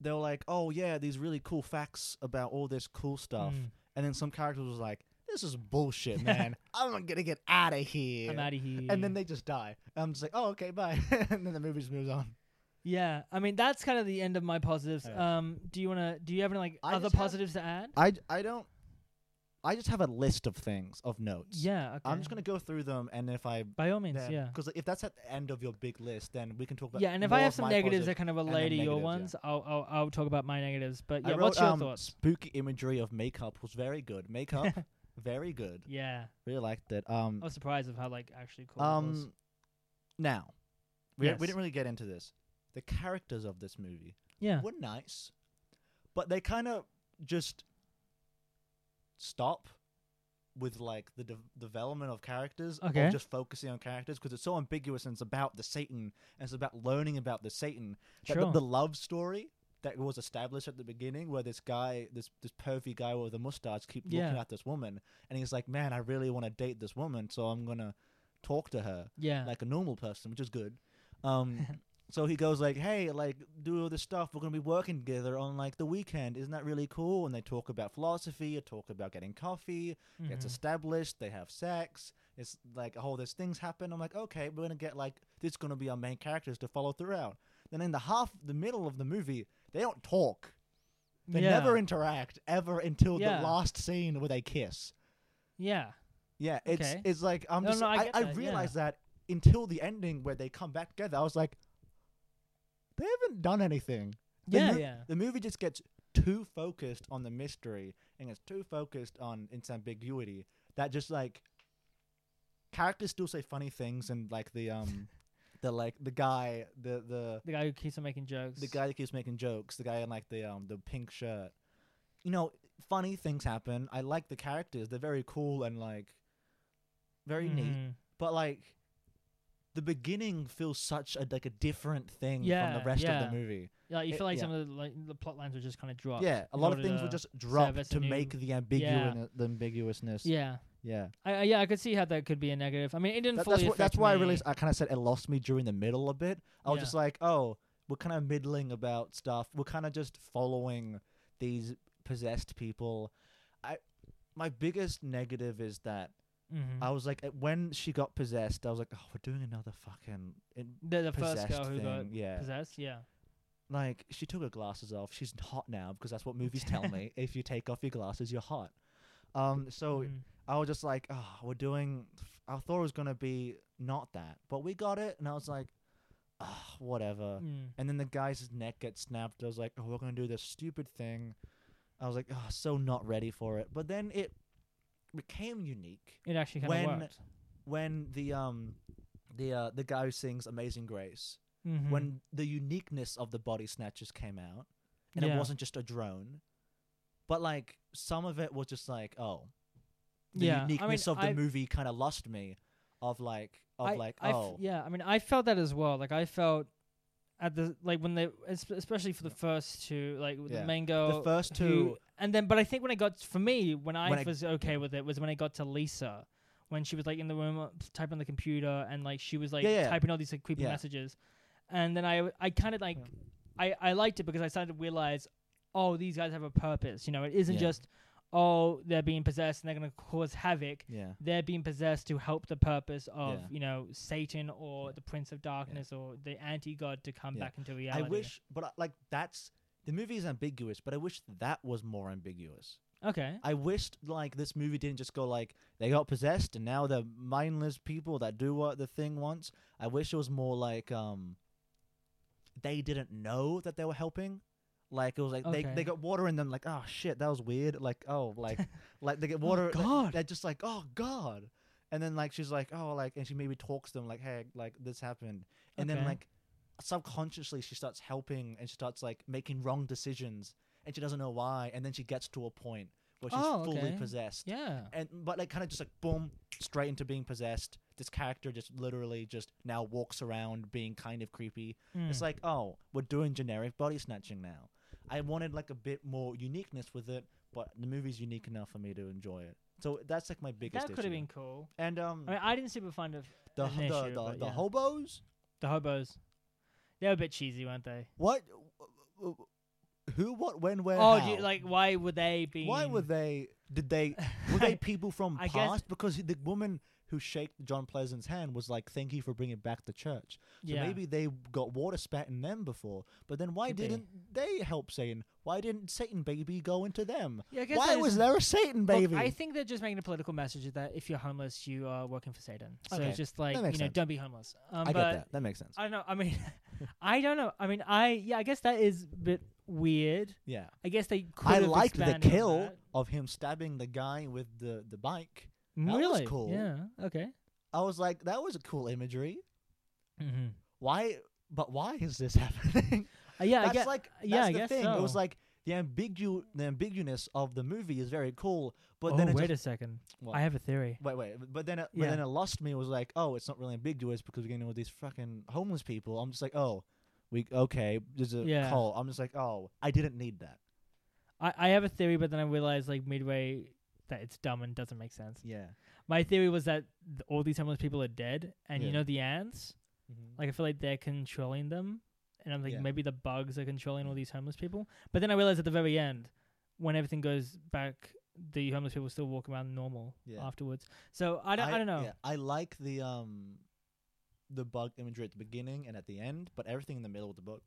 they were like, "Oh yeah, these really cool facts about all this cool stuff," Mm, and then some characters was like, "This is bullshit, man. I'm gonna get out of here." I'm out of here. and then they just die. I'm just like, "Oh okay, bye," and then the movie just moves on. Yeah, I mean that's kind of the end of my positives. Yeah. Um, do you wanna? Do you have any like I other just have- positives to add? I I don't. I just have a list of things of notes. Yeah, okay. I'm just gonna go through them, and if I by all means, yeah, because if that's at the end of your big list, then we can talk about yeah. And if more I have of some my negatives that positive- kind of then relate to your negatives, yeah. ones, I'll, I'll I'll talk about my negatives. But I yeah, wrote, what's your um, thoughts? Spooky imagery of makeup was very good. Makeup, very good. yeah, Really liked it. Um, I was surprised of how like actually cool it was. um, now we Yes. we didn't really get into this. The characters of this movie Yeah, were nice, but they kind of just stop with like the de- development of characters Okay. or just focusing on characters because it's so ambiguous and it's about the Satan and it's about learning about the Satan. That sure. the, the love story that was established at the beginning where this guy this this pervy guy with a mustache keep looking at this woman and he's like man i really want to date this woman so i'm gonna talk to her yeah, like a normal person which is good um so he goes like hey like do all this stuff we're gonna be working together on like the weekend isn't that really cool and they talk about philosophy They talk about getting coffee it's Mhm. established they have sex it's like all these things happen i'm like okay we're gonna get like this is gonna be our main characters to follow throughout then in the half the middle of the movie they don't talk they yeah. never interact ever until Yeah. the last scene where they kiss yeah, yeah it's Okay. it's like i'm No, just no, I i, I, that, yeah. that until the ending where they come back together i was like they haven't done anything The yeah, mo- yeah. the movie just gets too focused on the mystery and it's too focused on its ambiguity that just like characters still say funny things and like the um the like the guy the the The guy who keeps on making jokes. the guy that keeps making jokes the guy in like the um the pink shirt you know funny things happen i like the characters they're very cool and like very neat Mhm. but like the beginning feels such a like a different thing from the rest yeah. of the movie Yeah, you feel like yeah. some of the like the plot lines were just kind of dropped. Yeah, a lot of things were just dropped to make the ambiguous the ambiguousness. Yeah, yeah. I, I yeah I could see how that could be a negative. I mean, it didn't That- fully that's what, that's why I really I kind of said it lost me during the middle a bit. I was Yeah. just like, oh, we're kind of middling about stuff. We're kind of just following these possessed people. I my biggest negative is that Mhm. I was like uh, when she got possessed, I was like, oh, we're doing another fucking in- the the first possessed girl who thing. got yeah. possessed. Yeah, like she took her glasses off. She's hot now because that's what movies tell me. If you take off your glasses, you're hot. Um, so Mhm. I was just like, oh, we're doing. I thought it was gonna be not that. But we got it, and I was like, ah, whatever. Mm. And then the guy's neck gets snapped. I was like, oh, we're gonna do this stupid thing. I was like, oh, so not ready for it. But then it became unique It actually kind of worked. when the um the uh, the guy who sings Amazing Grace Mhm. when the uniqueness of the body snatchers came out and Yeah. it wasn't just a drone but like some of it was just like oh the Yeah, I mean, uniqueness of the I- movie kind of lost me of like of I, like I f- oh yeah. I mean, I felt that as well. Like I felt at the like when they, es- especially for the first two, like Yeah. the main girl, first who- two- and then but I think when I got for me when I When I- was okay with it was when I got to Lisa. When she was like in the room uh, typing on the computer and like she was like Yeah, yeah. typing all these like creepy messages, and then I I kind of like I I liked it because I started to realize oh these guys have a purpose you know it isn't just oh they're being possessed and they're gonna cause havoc yeah they're being possessed to help the purpose of Yeah. you know Satan or Yeah. the Prince of Darkness or the anti god to come back into reality. I wish but uh, like that's the movie is ambiguous but I wish that was more ambiguous Okay. I wished like this movie didn't just go like they got possessed and now they're mindless people that do what the thing wants. I wish it was more like um they didn't know that they were helping. Like it was like they Okay. they got water in them like oh shit that was weird like oh like like they get water like, God. they're just like oh god and then like she's like oh like and she maybe talks to them like hey like this happened and then Okay. like subconsciously she starts helping and she starts like making wrong decisions and she doesn't know why and then she gets to a point where she's Oh, fully okay. possessed Yeah. and but like kind of just like boom straight into being possessed this character just literally just now walks around being kind of creepy it's Mm. like oh we're doing generic body snatching now i wanted like a bit more uniqueness with it but the movie's unique enough for me to enjoy it so that's like my biggest that could have been cool. and um I mean, I didn't super fond of the the, issue, the, the yeah. hobos the hobos. They were a bit cheesy, weren't they? what who what when where oh, how? you, like why would they be? why were they did they were they people from I guess- past because the woman who shaked John Pleasence's hand was like thank you for bringing back the church so yeah. maybe they got water spat in them before but then why Could didn't they help Satan why didn't Satan baby go into them Yeah, why was there a Satan Look, baby I think they're just making a political message that if you're homeless, you are working for Satan. So Okay, it's just like you know, sense. don't be homeless. Um, I but get that that makes sense I don't know. I mean, I don't know. I mean, I yeah, I guess that is a bit weird. yeah I guess they could. I liked the kill of him stabbing the guy with the the bike was really cool. Yeah. Okay. I was like that was a cool imagery Mm-hmm. why but why is this happening Uh, yeah, that's I guess, like that's yeah, I the guess thing. It was like the ambigu the ambiguousness of the movie is very cool, but oh, then it wait just, a second. What? I have a theory. wait wait, but then it, but then it lost me. It was like, oh, it's not really ambiguous because we're getting with these fucking homeless people. I'm just like, oh, we okay. There's a Yeah. call. I'm just like, oh, I didn't need that. I, I have a theory, but then I realized like midway that it's dumb and doesn't make sense. Yeah. My theory was that th- all these homeless people are dead, and you Yeah. know the ants. Like I feel like they're controlling them, and I'm like Yeah. maybe the bugs are controlling all these homeless people. But then I realized at the very end, when everything goes back, the homeless people still walk around normal Yeah. afterwards. So I don't, I, don't know. Yeah, I like the um, the bug imagery at the beginning and at the end, but everything in the middle of the book,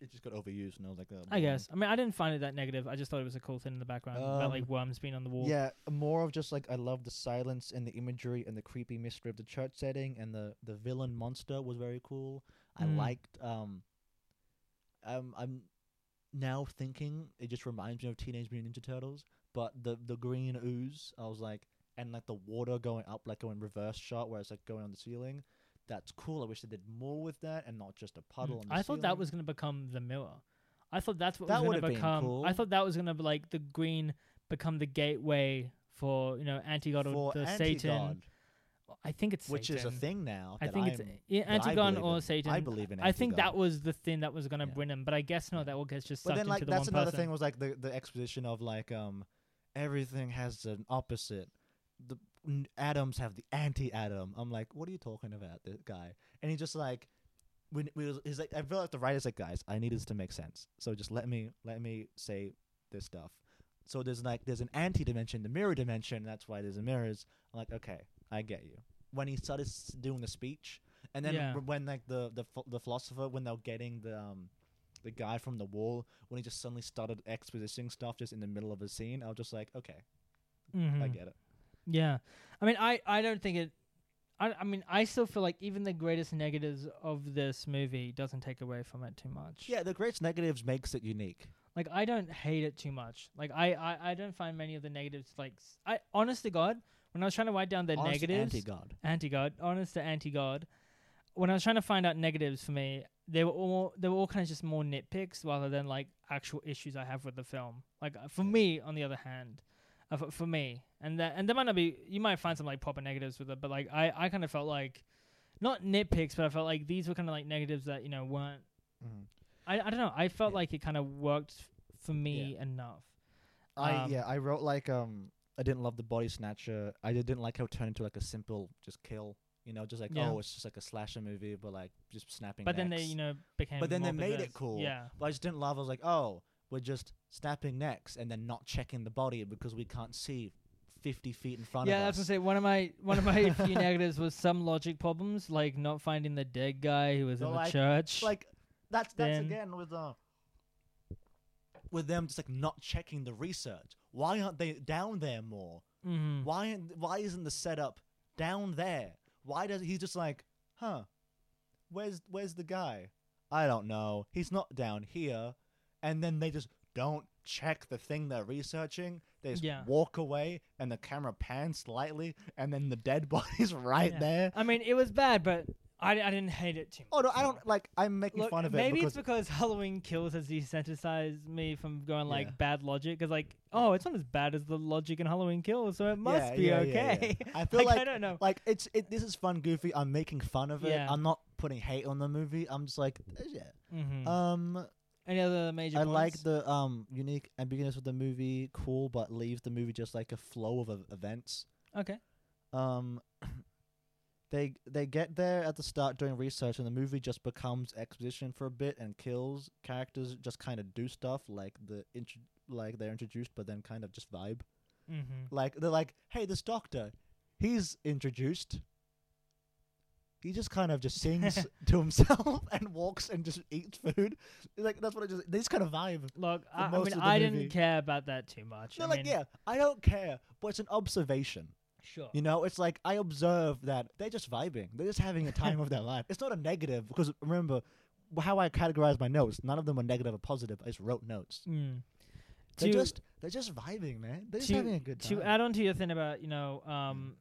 it just got overused, and I was like, oh, I guess. I mean, I didn't find it that negative. I just thought it was a cool thing in the background about like Um, worms being on the wall. Yeah, more of just like I love the silence and the imagery and the creepy mystery of the church setting and the the villain monster was very cool. I Mm. liked Um, I'm I'm now thinking it just reminds me of Teenage Mutant Ninja Turtles, but the the green ooze, I was like and like the water going up like going reverse shot where it's like going on the ceiling. That's cool. I wish they did more with that and not just a Mm. puddle on the I thought that was going to become the mirror. I thought that's what That was going to been become. cool. I thought that was going to be like the green become the gateway for you know anti god or the anti-god, Satan. I think it's which is a thing now. I think it's I'm- yeah, that I Antigon or in. Satan. I believe in it. I think that was the thing that was gonna Yeah. bring him, but I guess not. That all gets just But then, like, into the that's another person. thing was like the the exposition of like um everything has an opposite. The atoms have the anti-atom. I'm like, what are you talking about, this guy? And he just like when we was, he's like, I feel like the writer's like, guys, I need this to make sense. So just let me let me say this stuff. So there's like there's an anti-dimension, the mirror dimension. That's why there's a mirrors. I'm like, okay, I get you. When he started doing the speech, and then Yeah. when like the the the philosopher when they're getting the um the guy from the wall when he just suddenly started expositing stuff just in the middle of a scene, I was just like, okay, I Mhm. get it. Yeah, I mean, I I don't think it. I, I mean, I still feel like even the greatest negatives of this movie doesn't take away from it too much. Yeah, the greatest negatives makes it unique. Like I don't hate it too much. Like I, I, I don't find many of the negatives like s- I honest to God, when I was trying to write down the Honest negatives anti-god. anti God, honest to anti God, when I was trying to find out negatives for me, they were all they were all kind of just more nitpicks rather than like actual issues I have with the film. Like uh, for me, on the other hand, uh, for, for me, and that and there might not be you might find some like proper negatives with it, but like I I kind of felt like not nitpicks, but I felt like these were kind of like negatives that you know weren't. Mhm. I I don't know. I felt Yeah. like it kind of worked for me enough. I Um, yeah, I wrote like um I didn't love the body snatcher. I did- didn't like how it turned into like a simple just kill. You know, just like Yeah. oh, it's just like a slasher movie, but like just snapping. But then they you know became. But then they made it cool. Yeah. But I just didn't love. I was like, oh, we're just snapping necks and then not checking the body because we can't see fifty feet in front Yeah, I of was us. gonna say one of my one of my few negatives was some logic problems, like not finding the dead guy who was So, in the church. like that's that's Then- again with uh with them just like not checking the research. Why aren't they down there more? Mhm. Why why isn't the setup down there? Why does he's just like, huh? Where's where's the guy? I don't know. He's not down here. And then they just don't check the thing they're researching. They just Yeah. walk away and the camera pans slightly and then the dead body's right Yeah. there. I mean, it was bad, but I, I didn't hate it too much. Oh no, I don't like I'm making Look, fun of it maybe because it's because Halloween Kills has desensitized me from going like Yeah. bad logic. Because like, oh, it's not as bad as the logic in Halloween Kills, so it must Yeah, be yeah, okay. I feel I like don't know. like it's it this is fun goofy. I'm making fun of it. I'm not putting hate on the movie. I'm just like eh, yeah. hmm Um Any other major? I like the um unique ambiguous of the movie, cool, but leaves the movie just like a flow of ev- events. Okay. Um, they they get there at the start doing research, and the movie just becomes exposition for a bit and kills characters. Just kind of do stuff like the intro, like they're introduced, but then kind of just vibe. Mm-hmm. Like they're like, hey, this doctor, he's introduced. He just kind of just sings to himself and walks and just eats food. Like that's what I just. They just kind of vibe. Look, I, I mean, I movie. didn't care about that too much. No, I like mean, yeah, I don't care, but it's an observation. sure. You know, it's like I observe that they're just vibing. They're just having a time of their life. It's not a negative because remember how I categorize my notes. None of them were negative or positive. I just wrote notes. Mm. They're To- just they're just vibing, man. They're just to- having a good time. to add on to your thing about you know um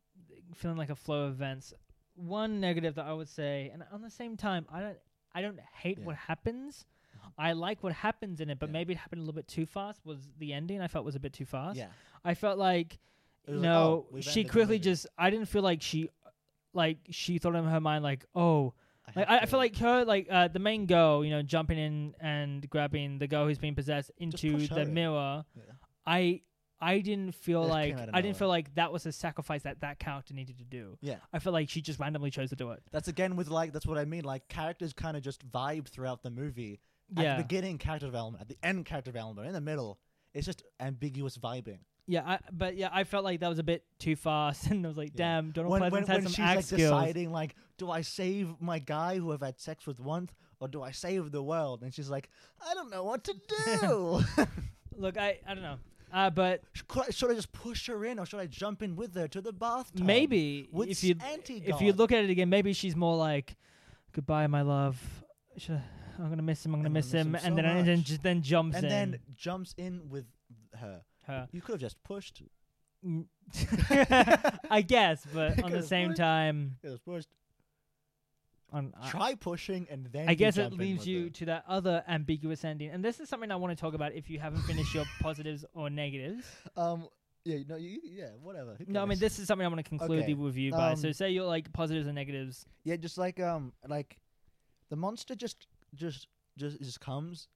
feeling like a flow of events one negative that i would say and on the same time i don't i don't hate Yeah. what happens Mhm. i like what happens in it but Yeah. maybe it happened a little bit too fast was the ending i felt was a bit too fast yeah, i felt like you was like, know oh, she quickly just i didn't feel like she like she thought in her mind like oh like I, I feel like her like uh the main girl you know jumping in and grabbing the girl who's being possessed into the in. mirror Yeah. I I didn't feel It like came out of I didn't nowhere. feel like that was a sacrifice that that character needed to do. Yeah. I feel like she just randomly chose to do it. That's again with like that's what I mean. Like characters kind of just vibe throughout the movie. At yeah, the beginning, character development. At the end, character development. In the middle, it's just ambiguous vibing. yeah. I, but yeah, I felt like that was a bit too fast, and I was like, Yeah. damn, Donald when when, Pleasence had when some she's act like skills. deciding like, do I save my guy who I've had sex with once, or do I save the world? And she's like, I don't know what to do. Look, I I don't know, uh, but should, I, should I just push her in, or should I jump in with her to the bathtub? maybe with if you if you look at it again, maybe she's more like, goodbye, my love. Should I, I'm gonna miss him. I'm gonna miss him, and then and then much. just then jumps and in. then jumps in with her. her. You could have just pushed. Mm. I guess, but on the same time, It was pushed. On I- Try pushing, and then I guess it leaves you her. to that other ambiguous ending, and this is something I want to talk about. If you haven't finished your positives or negatives, Um. Yeah. No. You, yeah. Whatever. no, I mean this is something I want to conclude Okay, the review by. So um, say you're like positives and negatives. Yeah, just like um, like the monster just just just just comes,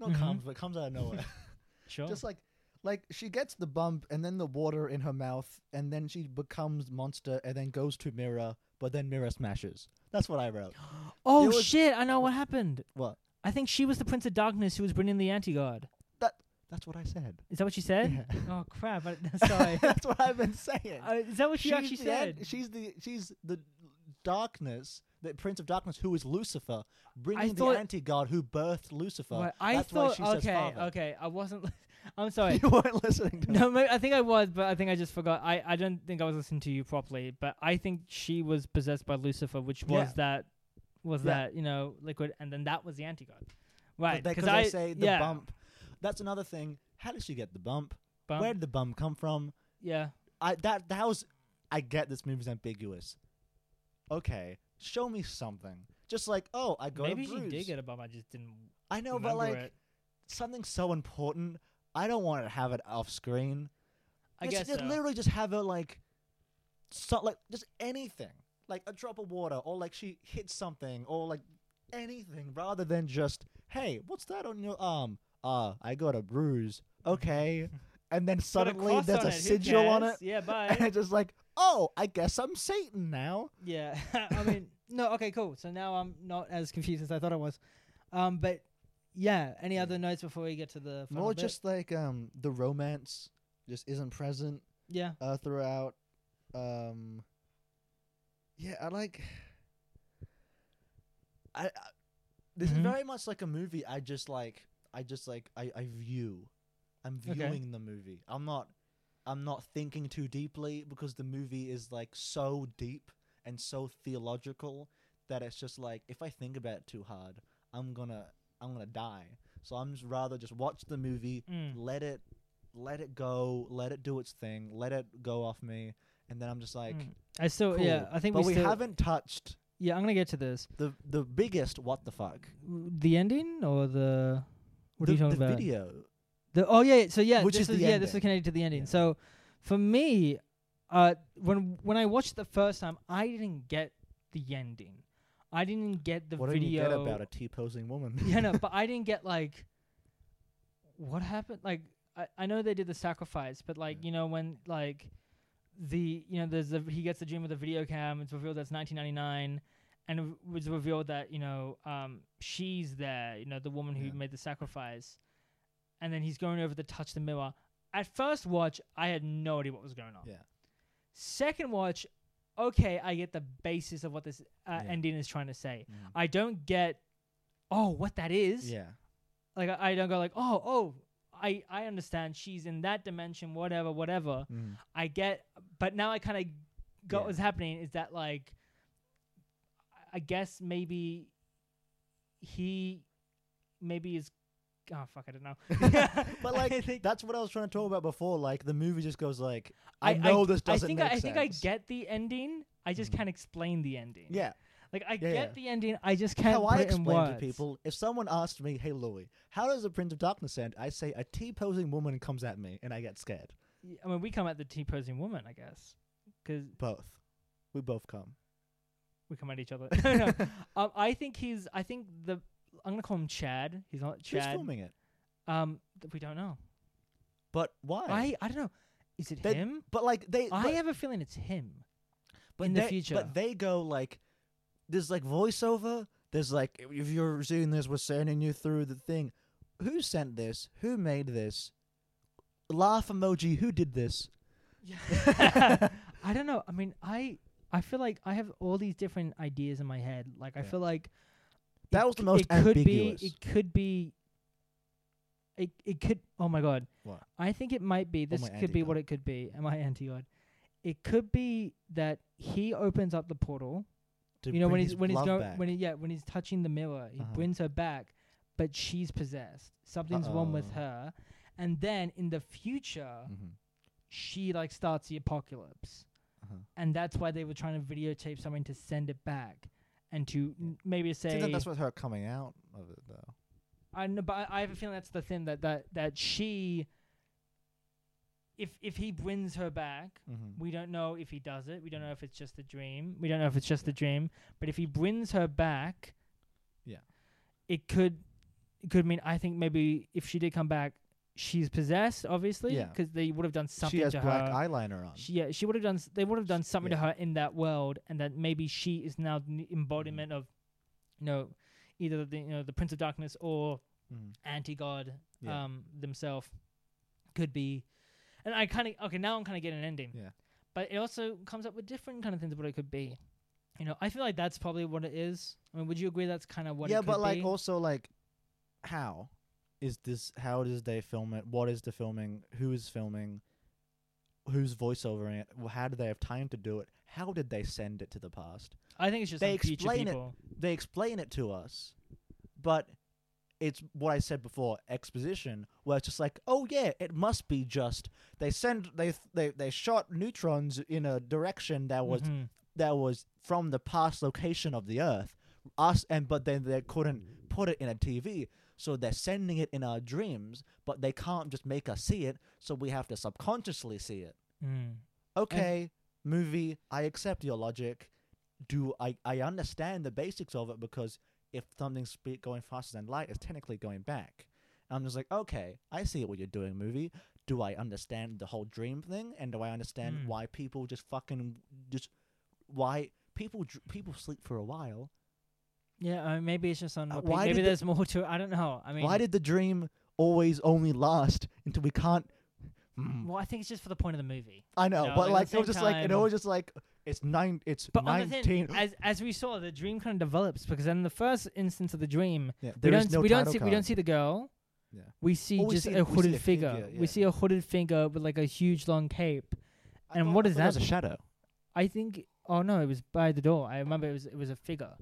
not Mhm. comes, but comes out of nowhere. Sure. just like like she gets the bump and then the water in her mouth and then she becomes monster and then goes to mirror, but then mirror smashes. That's what I wrote. oh was- shit! I know what happened. What? I think she was the Prince of Darkness who was bringing the anti-god. That that's what I said. Is that what you said? Oh crap! I, sorry. That's what I've been saying. uh, is that what she actually the an- said? she's the she's the darkness, the Prince of Darkness, who is Lucifer, bringing thought- the anti god who birthed Lucifer. Right, I That's why thought she says okay, father. okay. I wasn't. I'm sorry. you weren't listening to. No, I think I was, but I think I just forgot. I, I don't think I was listening to you properly. But I think she was possessed by Lucifer, which was Yeah. that was Yeah. that you know liquid, and then that was the anti god. But Right? Because I say the yeah, bump. That's another thing. How did she get the bump? bump, Where did the bump come from? yeah, I that that was. I get this movie's ambiguous. Okay, show me something. Just like, oh, I got maybe a she did get a bump. I just didn't I know, remember but like it. something so important, I don't want to have it off screen. I Just- guess just so. literally just have her like, so, like just anything, like a drop of water, or like she hits something, or like anything, rather than just, hey, what's that on your arm? Ah, I got a bruise. Okay, and then suddenly there's a it, sigil on it, Yeah, Yeah, and it's just like, oh, I guess I'm Satan now. yeah, I mean, no, okay, cool. So now I'm not as confused as I thought I was. Um, but yeah, any other notes before we get to the final More bit? just like um the romance just isn't present. yeah, uh, throughout. Um, yeah, I like. I, I this Mhm. is very much like a movie. I just like. I just like. I I view. I'm Okay. viewing the movie. I'm not. I'm not thinking too deeply because the movie is like so deep and so theological that it's just like if I think about it too hard, I'm gonna I'm gonna die. So I'm just rather just watch the movie, Mm. let it let it go, let it do its thing, let it go off me, and then I'm just like, Mm. I still cool. yeah, I think but we, we, haven't touched Yeah, I'm gonna get to this. the the biggest what the fuck. The ending or the what the, are you talking about? the about? video. The oh yeah, so yeah, Which this is the yeah, this is connected to the ending. Yeah. So for me, uh, when when I watched the first time, I didn't get the ending. I didn't get the what video. did you get about a T posing woman? yeah, no, but I didn't get like what happened. Like I, I know they did the sacrifice, but like Yeah. you know when like the you know there's a he gets the dream with the video cam. It's revealed that's 1999, and it was revealed that you know um she's there. You know the woman who Yeah. made the sacrifice, and then he's going over to touch the mirror. At first watch, I had no idea what was going on. Yeah. Second watch, okay, I get the basis of what this uh, Yeah. ending is trying to say. Mm. I don't get, oh, what that is. yeah. Like I, I don't go like, oh, oh, I I understand she's in that dimension, whatever, whatever. Mm. I get, but now I kind of got Yeah. what's happening is that like, I guess maybe he maybe is. Oh fuck! I don't know. But like think- that's what I was trying to talk about before. Like the movie just goes like, I, I- know this doesn't think make I, I think I get the ending. I just Mhm. can't explain the ending. Yeah. Like I Yeah, get yeah. the ending. I just can't How I explain to people, if someone asked me, "Hey Louis, how does the Prince of Darkness end?" I say a T posing woman comes at me, and I get scared. Yeah, I mean, we come at the T posing woman, I guess, because Both, we both come. we come at each other. no. Um, I think he's. I think the. I'm gonna call him Chad. He's not Who's Chad. filming it? Um, th- we don't know. But why? I I don't know. Is it They- him? But like they, I but, have a feeling it's him. but in the they- future. But they go like, there's like voiceover. There's like, if you're seeing this, we're sending you through the thing. Who sent this? Who made this? Laugh emoji. Who did this? Yeah. I don't know. I mean, I I feel like I have all these different ideas in my head. Like I Yeah. feel like That was the most it could ambiguous. be it could be it it could oh my god. What? I think it might be this my could be what it could be. Am I anti god? It could be that he opens up the portal. To you know when he's when he's going back. when he yeah when he's touching the mirror, he Uh-huh. brings her back, but she's possessed. Something's wrong with her. And then in the future, Mhm. she like starts the apocalypse Uh-huh. and that's why they were trying to videotape something to send it back and to Yeah. n- maybe See, say then that's what her coming out of it though. I know, but I have a feeling that's the thing that that that she if if he brings her back Mm-hmm. we don't know if he does it we don't know if it's just a dream we don't know if it's just a dream but if he brings her back Yeah. it could it could mean I think maybe if she did come back she's possessed obviously Yeah. because they would have done something She has to black her eyeliner on. She, yeah, she would have done. s- They would have done something yeah. to her in that world, and that maybe she is now the embodiment of, you know, either the you know the Prince of Darkness or Mhm. anti God Yeah. um themselves. Could be, and I kind of okay now. I'm kind of getting an ending. Yeah. But it also comes up with different kind of things of what it could be. You know, I feel like that's probably what it is. I mean, would you agree that's kind of what? It is? Yeah, it could but like be? also like how? Is this how does they film it? What is the filming? Who is filming? Who's voiceovering it? Well, How do they have time to do it? How did they send it to the past? I think it's just They explain it. They explain it to us, but it's what I said before, exposition, where it's just like, oh yeah, it must be just they send they they they shot neutrons in a direction that was Mhm. that was from the past location of the Earth. Us and but then they couldn't put it in a TV, so they're sending it in our dreams, but they can't just make us see it, so we have to subconsciously see it. Mm. Okay, movie, I accept your logic. Do I I understand the basics of it because if something's spe- going faster than light, it's technically going back. I'm just like, okay, I see what you're doing, movie. Do I understand the whole dream thing, and do I understand Mm. why people just fucking just why people people sleep for a while? Yeah, uh, maybe it's just on. Uh, why maybe did the- there's more to it. I don't know. I mean, why did the dream always only last until we can't? Mm. Well, I think it's just for the point of the movie. I know, No, but like, like it was just like it was just like it's nine. It's But nineteen. thing, as as we saw, the dream kind of develops because in the first instance of the dream, yeah, we don't no we don't see we don't see the girl. Yeah. We see Well, we just see- a hooded figure. figure, yeah. We see a hooded figure with like a huge long cape. I And what is it was that? a shadow. I think. Oh no, it was by the door. I remember it was it was a figure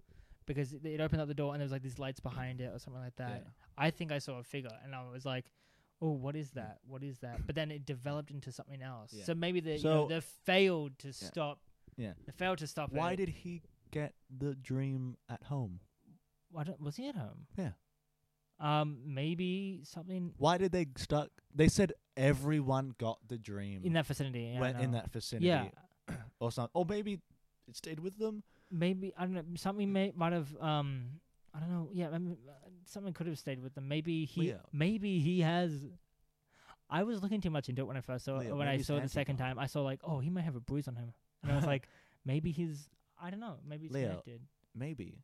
because it, it opened up the door and there was like these lights behind it or something like that. Yeah. I think I saw a figure and I was like, "Oh, what is that? What is that?" But then it developed into something else. Yeah. So maybe they you So- know, they failed to stop. Yeah. They failed to stop. Why it. did he get the dream at home? Why don't, was he at home? Yeah. Um, maybe something Why did they stuck? They said everyone got the dream in that vicinity. Yeah, I when in that vicinity, Yeah, or something. Or maybe it stayed with them. Maybe I don't know. Something may might have. Um, I don't know. Yeah, I mean, uh, something could have stayed with them. Maybe he. Leo. Maybe he has. I was looking too much into it when I first saw it. Leo, When I saw it the second time, I saw like, oh, he might have a bruise on him, and I was like, maybe he's. I don't know. Maybe it's Leo, connected. Maybe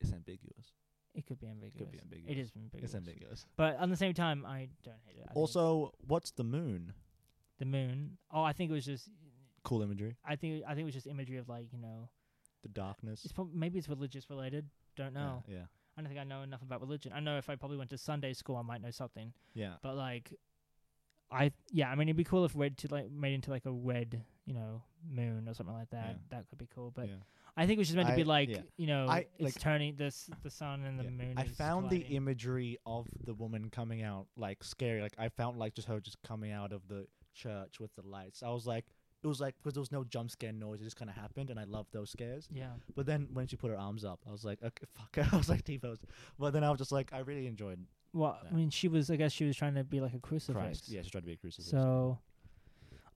it's ambiguous. It could be ambiguous. It Could be ambiguous. It is ambiguous. It's ambiguous. But on the same time, I don't hate it. I Also, what's the moon? the moon. Oh, I think it was just. Cool imagery. I think I think it was just imagery of like you know The darkness. It's prob- maybe it's religious related. Don't know. Yeah. I don't think I know enough about religion. I know if I probably went to Sunday school, I might know something. Yeah. But like, I yeah, I mean, it'd be cool if red to like made into like a red, you know, moon or something like that. Yeah. That could be cool. But yeah. I think it was just meant to be I- like, yeah. you know, I- it's like- turning this the sun and the Yeah. moon. I is found the colliding. imagery of the woman coming out like scary. Like I found like just her just coming out of the church with the lights. I was like, it was like because there was no jump scare noise. It just kind of happened, and I loved those scares. Yeah. But then when she put her arms up, I was like, okay, fuck. It. I was like T pose. But then I was just like, I really enjoyed Well, I mean, she was. I guess she was trying to be like a crucifix. Christ. Yeah, she tried to be a crucifix. So.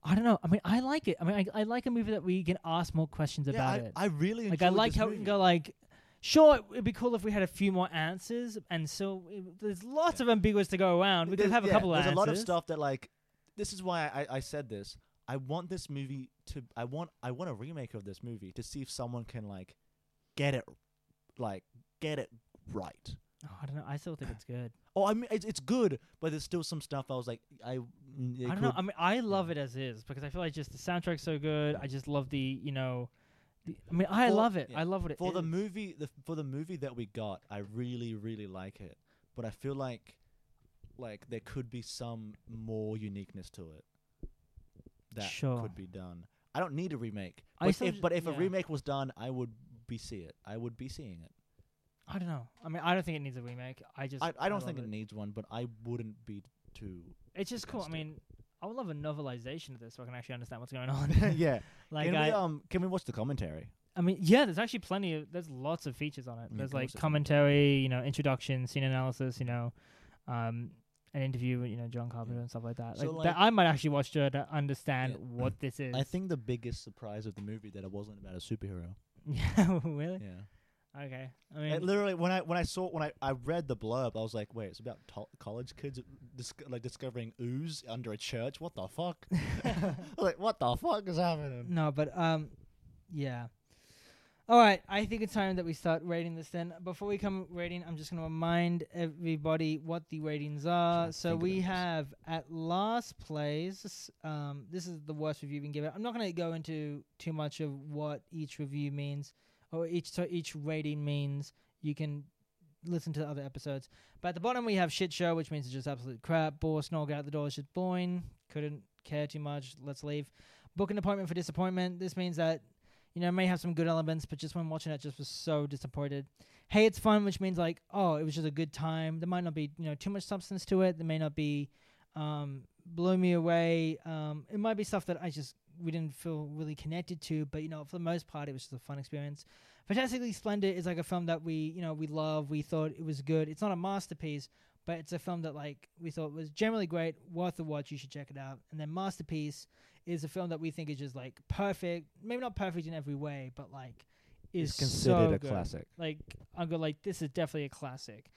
I don't know. I mean, I like it. I mean, I, I like a movie that we can ask more questions yeah, about I, it. I really Like I like how we can go like, sure, it'd be cool if we had a few more answers, and so it, there's lots Yeah. of ambiguous to go around. We could There's- have a yeah, couple of There's answers. a lot of stuff that like. This is why I, I said this. I want this movie to. I want. I want a remake of this movie to see if someone can like, get it, like get it right. Oh, I don't know. I still think it's good. Oh, I mean, it's, it's good, but there's still some stuff I was like, I. mm, I don't could- know. I mean, I love it as is because I feel like just the soundtrack's so good. I just love the, you know, the, I mean, I For- love it. yeah. I love what it for the movie, the for the movie that we got, I really, really like it. But I feel like, like there could be some more uniqueness to it that Sure. could be done. I don't need a remake, I but still if ju- but if a yeah. remake was done, I would be see it. I would be seeing it. I don't know. I mean, I don't think it needs a remake. I just, I, I don't think love it needs one, but I wouldn't be too. It's just cool. I against it. mean, I would love a novelization of this so I can actually understand what's going on. yeah. like can I, we um can we watch the commentary? I mean, yeah, there's actually plenty of there's lots of features on it. Yeah, There's like commentary, you know, introduction, scene analysis, you know, um, an interview with you know John Carpenter Yeah. and stuff like that. So, like, that I might actually watch to to understand Yeah. what this is. I think the biggest surprise of the movie that it wasn't about a superhero. yeah, really. Yeah. Okay. I It mean, literally, when I when I saw when I, I read the blurb, I was like, wait, it's about to- college kids dis- like discovering ooze under a church. What the fuck? Like, what the fuck is happening? no, but um, yeah. All right, I think it's time that we start rating this. Then, before we come rating, I'm just going to remind everybody what the ratings are. So we have at last place. Um, this is the worst review we can give it. I'm not going to go into too much of what each review means or each so each rating means. You can listen to the other episodes. But at the bottom we have shit show, which means it's just absolute crap. Bore, snog out the door, is just boring. Couldn't care too much. Let's leave. Book an appointment for disappointment. This means that you know it may have some good elements, but just when watching it, just was so disappointed. Hey, it's fun, which means like oh, it was just a good time. There might not be you know too much substance to it. There may not be um, blew me away. Um, it might be stuff that I just we didn't feel really connected to, but you know, for the most part, it was just a fun experience. Fantastically Splendid is like a film that we you know we love. We thought it was good. It's not a masterpiece, but it's a film that like we thought was generally great, worth a watch. You should check it out. And then Masterpiece is a film that we think is just like perfect. Maybe not perfect in every way, but like is It's considered so a good. classic. Like I'm go like this is definitely a classic.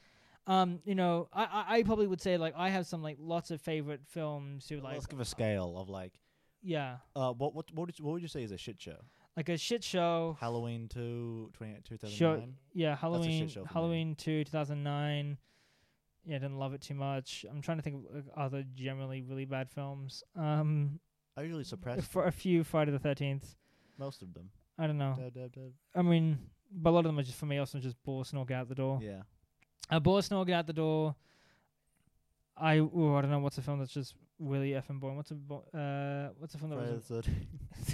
Um, you know, I, I I probably would say like I have some like lots of favorite films who like Let's give a scale of like, yeah uh, what what what, did you, what would you say is a shit show? like a shit show. Halloween 2, 28, Show 2009? yeah Halloween show for me. Halloween two two thousand nine. Yeah, didn't love it too much. I'm trying to think of like, other generally really bad films. Um, I usually suppress for a few Friday the Thirteenth. most of them. I don't know. Dab, dab, dab. I mean, but a lot of them are just for me. Also, just bore snog out the door. Yeah. A bore snog out the door. I oh I don't know what's a film that's just really effing boring. What's a bo- uh what's a film that Friday was the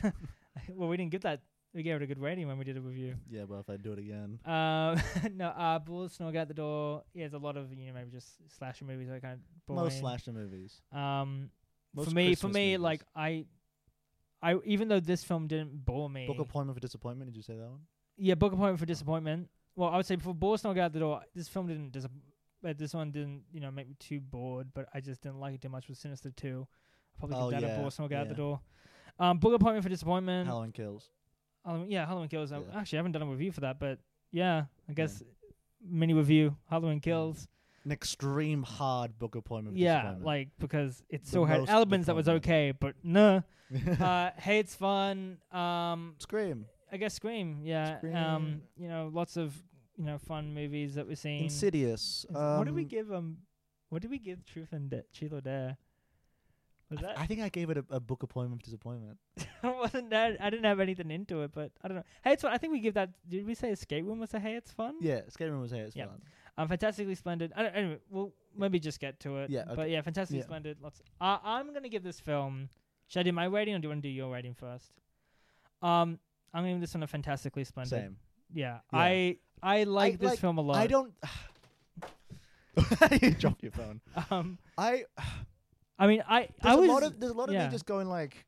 13th. well we didn't give that we gave it a good rating when we did a review. Yeah, but if I do it again. Um no uh bore snog out the door. Yeah, there's a lot of you know maybe just slasher movies that kind of boring. Most slasher movies. Um Most for me for me movies. like I I even though this film didn't bore me. Book Appointment for Disappointment, did you say that one? Yeah, book appointment for disappointment. Well, I would say before Boris Snog out the door, this film didn't dis- but this one didn't, you know, make me too bored, but I just didn't like it too much with Sinister 2. I'll probably Oh, give that yeah, a Boris Snog out the door. Um, book appointment for disappointment. Halloween Kills. Halloween, yeah, Halloween Kills. I Yeah. actually haven't done a review for that, but yeah, I guess mini review. Halloween Kills. An extreme hard book appointment Yeah, like because it The still had elements that was okay, but no. uh, hey, it's fun. Um, Scream. I guess Scream. Yeah. Um, you know, lots of you know fun movies that we've seen. Insidious. Is- what did we um, give um? What did we give Truth and Da- Truth or Dare? Was I, that I think I gave it a, a book appointment for disappointment. wasn't that? I didn't have anything into it, but I don't know. Hey, it's fun. I think we give that. Did we say Escape Room was a Hey, it's fun? Yeah, Scary Room was here. It's Yeah. fun. Um, fantastically splendid. I don't, anyway, we'll maybe just get to it. Yeah, But okay. yeah, fantastically Yeah. splendid. Lots. Uh, I'm gonna give this film. Should I do my rating or do you want to do your rating first? Um, I'm gonna give this one a fantastically splendid. Same. Yeah, Yeah. I I like this like- film a lot. I don't. you dropped your phone. Um, I I mean, I there's I was a lot of there's a lot of yeah. me just going like.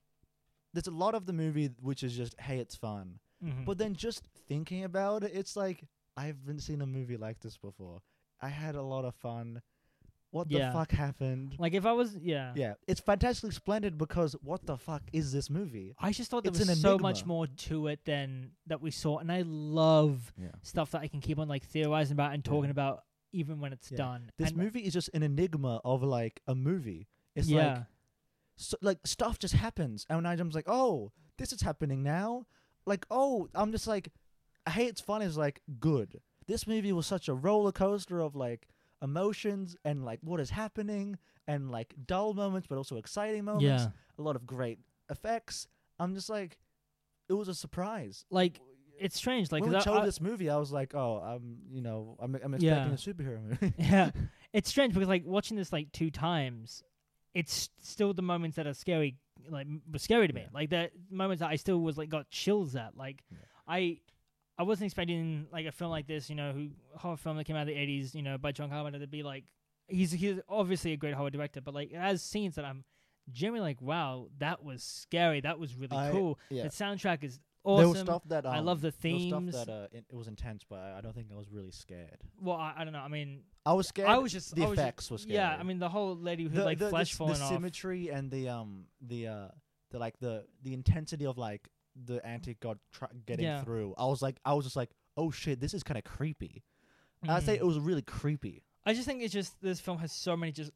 There's a lot of the movie which is just hey it's fun, mhm. but then just thinking about it, it's like I haven't seen a movie like this before. I had a lot of fun. What Yeah. the fuck happened? like if I was yeah. Yeah, it's fantastically splendid because what the fuck is this movie? I just thought there It's was so much more to it than that we saw, and I love Yeah. stuff that I can keep on like theorizing about and talking Yeah. about even when it's done. This And- movie is just an enigma of like a movie. It's yeah, like so, like stuff just happens, and when I'm just like, oh, this is happening now. Like, oh, I'm just like, hey, it's fun is like good. This movie was such a roller coaster of like emotions and like what is happening and like dull moments, but also exciting moments. yeah. A lot of great effects. I'm just like, it was a surprise. Like it's strange. Like when we chose this movie, I was like, oh, I'm, you know, I'm, I'm expecting Yeah. a superhero movie. yeah, it's strange because like watching this like two times, it's still the moments that are scary. Like were scary to me. Yeah. Like the moments that I still was like got chills at. Like Yeah. I. I wasn't expecting like a film like this, you know, who horror film that came out of the eighties, you know, by John Carpenter to be like he's he's obviously a great horror director, but like it has scenes that I'm genuinely like, wow, that was scary, that was really I- cool. yeah. The soundtrack is There was stuff that um, I love the there was themes. stuff that uh, it, it was intense, but I, I don't think I was really scared. well, I, I don't know. I mean, I was scared. I was just the I was effects were scary. Yeah, I mean the whole lady who the, like the, flesh the, falling the off. symmetry and the um the uh the like the the intensity of like the anti god tr- getting Yeah. through. I was like, I was just like, oh shit, this is kind of creepy. I'd say Mhm. it was really creepy. I just think it's just this film has so many just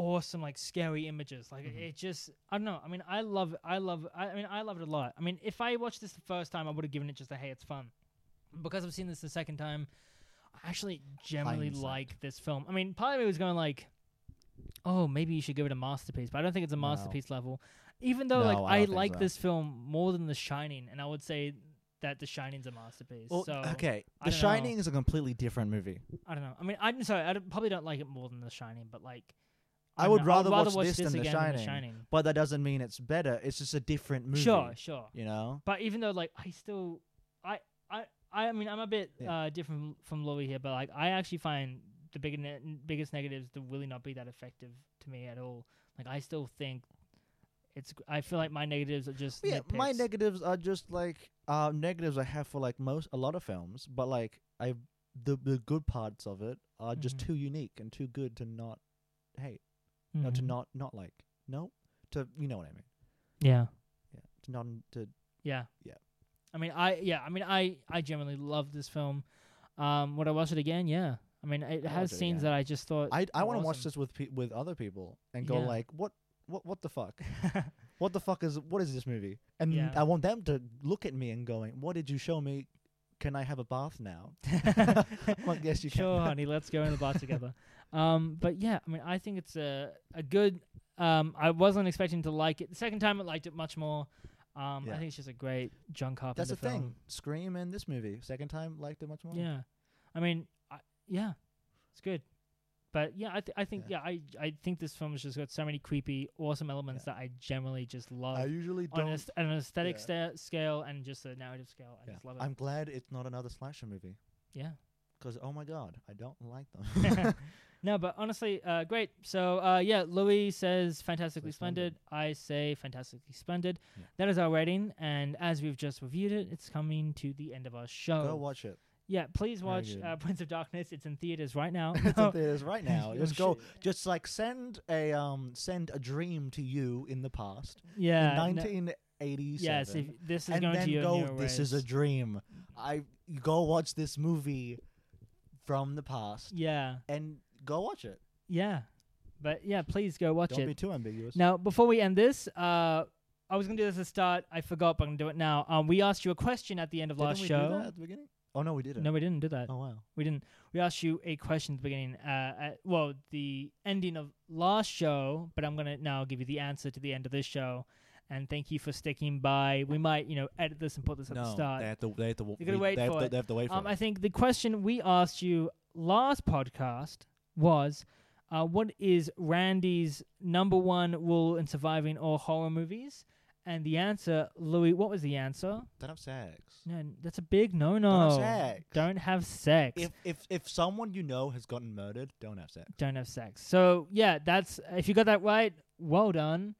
awesome like scary images. Like Mhm. it just I don't know. I mean I love I love I, I mean I love it a lot. I mean if I watched this the first time I would have given it just a hey it's fun. Because I've seen this the second time, I actually generally Hindsight. like this film. I mean part of me was going like oh maybe you should give it a masterpiece, but I don't think it's a No. masterpiece level. Even though No, like I I, like so. this film more than The Shining, and I would say that The Shining's a masterpiece. Well, so okay, The don't know. Shining is a completely different movie. I don't know. I mean, I'm sorry. I probably don't like it more than The Shining, but like, I would know, rather watch watch this than The again than The Shining. Shining. But that doesn't mean it's better. It's just a different movie. Sure, sure. You know. But even though like I still, I, I, I mean, I'm a bit Yeah. uh, different from Louis here, but like I actually find the big ne- biggest negatives to really not be that effective to me at all. Like I still think it's. I feel like my negatives are just Yeah, my negatives are just like uh negatives I have for like most a lot of films, but like I the the good parts of it are just Mhm. too unique and too good to not hate, no, to not not like. No, to you know what I mean. Yeah. Yeah, to not to Yeah. Yeah. I mean, I yeah. I mean, I I genuinely love this film. Um, would I watch it again? Yeah. I mean, it I'll has it scenes again. that I just thought. I I want to watch this with pe- with other people and go Yeah. like what what what the fuck what the fuck is what is this movie and Yeah. I want them to look at me and going what did you show me can I have a bath now well, yes you can sure, honey. Let's go in the bath together. Um, but yeah, I mean, I think it's a a good. Um, I wasn't expecting to like it. The second time, I liked it much more. Um, I think it's just a great John Carpenter That's the film. thing. Scream and this movie. Second time liked it much more. Yeah, I mean, I, yeah, it's good. But yeah, I th- I think yeah. I I think this film has just got so many creepy, awesome elements Yeah. that I generally just love I usually on, don't. a, on an aesthetic yeah. sta- scale and just a narrative scale. I yeah. just love it. I'm glad it's not another slasher movie. yeah. Because oh my god, I don't like them. no, but honestly, uh, great. So, uh, yeah, Louis says fantastically Splendid. splendid. I say fantastically splendid. Yeah. That is our rating, and as we've just reviewed it, it's coming to the end of our show. Go watch it. Yeah, please watch uh, Prince of Darkness. It's in theaters right now. it's in theaters right now. Oh, Just go. Just like send a um send a dream to you in the past. Yeah. in 1987. yes, if this is and going then to go. This is a dream. I go watch this movie from the past Yeah, and go watch it. yeah. But yeah, please go watch Don't it. be too ambiguous. Now, before we end this, uh, I was gonna do this at the start. I forgot, but I'm gonna do it now. Um, we asked you a question at the end of Didn't last we show. do that at the beginning? Oh no, we didn't. No, we didn't do that. Oh wow. We didn't. We asked you a question at the beginning. Uh, at, well, the ending of last show, but I'm gonna now give you the answer to the end of this show. And thank you for sticking by. We might, you know, edit this and put this at no, the start. they have to. They have to. Wait they have for to, it. They have to wait for Um, it. I think the question we asked you last podcast was, uh, what is Randy's number one rule in surviving all horror movies? And the answer, Louis, what was the answer? Don't have sex. No, that's a big no no. Don't no. have sex. Don't have sex. If if if someone you know has gotten murdered, don't have sex. don't have sex. So yeah, that's if you got that right, well done.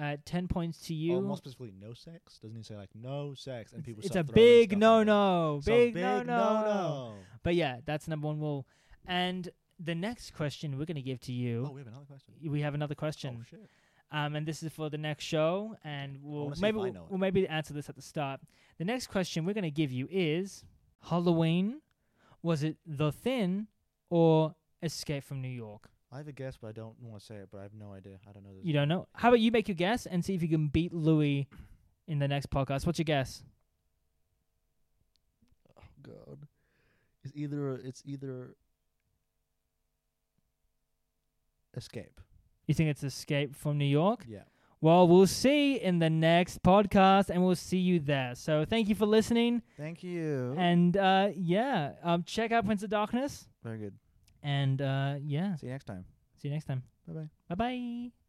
Uh, ten points to you. Or more specifically, no sex. Doesn't he say like no sex? And people it's a big no no, So big, big no no. no. But yeah, that's number one rule. And the next question we're gonna give to you. Oh, we have another question. we have another question. Oh shit. Um, and this is for the next show, and we'll maybe we'll, we'll maybe answer this at the start. The next question we're gonna give you is Halloween. Was it The Thing or Escape from New York? I have a guess, but I don't want to say it. But I have no idea. I don't know this. You don't know. How about you make your guess and see if you can beat Louis in the next podcast? What's your guess? Oh god. It's either it's either escape. You think it's Escape from New York? Yeah. Well, we'll see in the next podcast, and we'll see you there. So thank you for listening, Thank you. and uh, yeah, um, check out Prince of Darkness, Very good. and uh, yeah, See you next time. see you next time. Bye bye. Bye bye.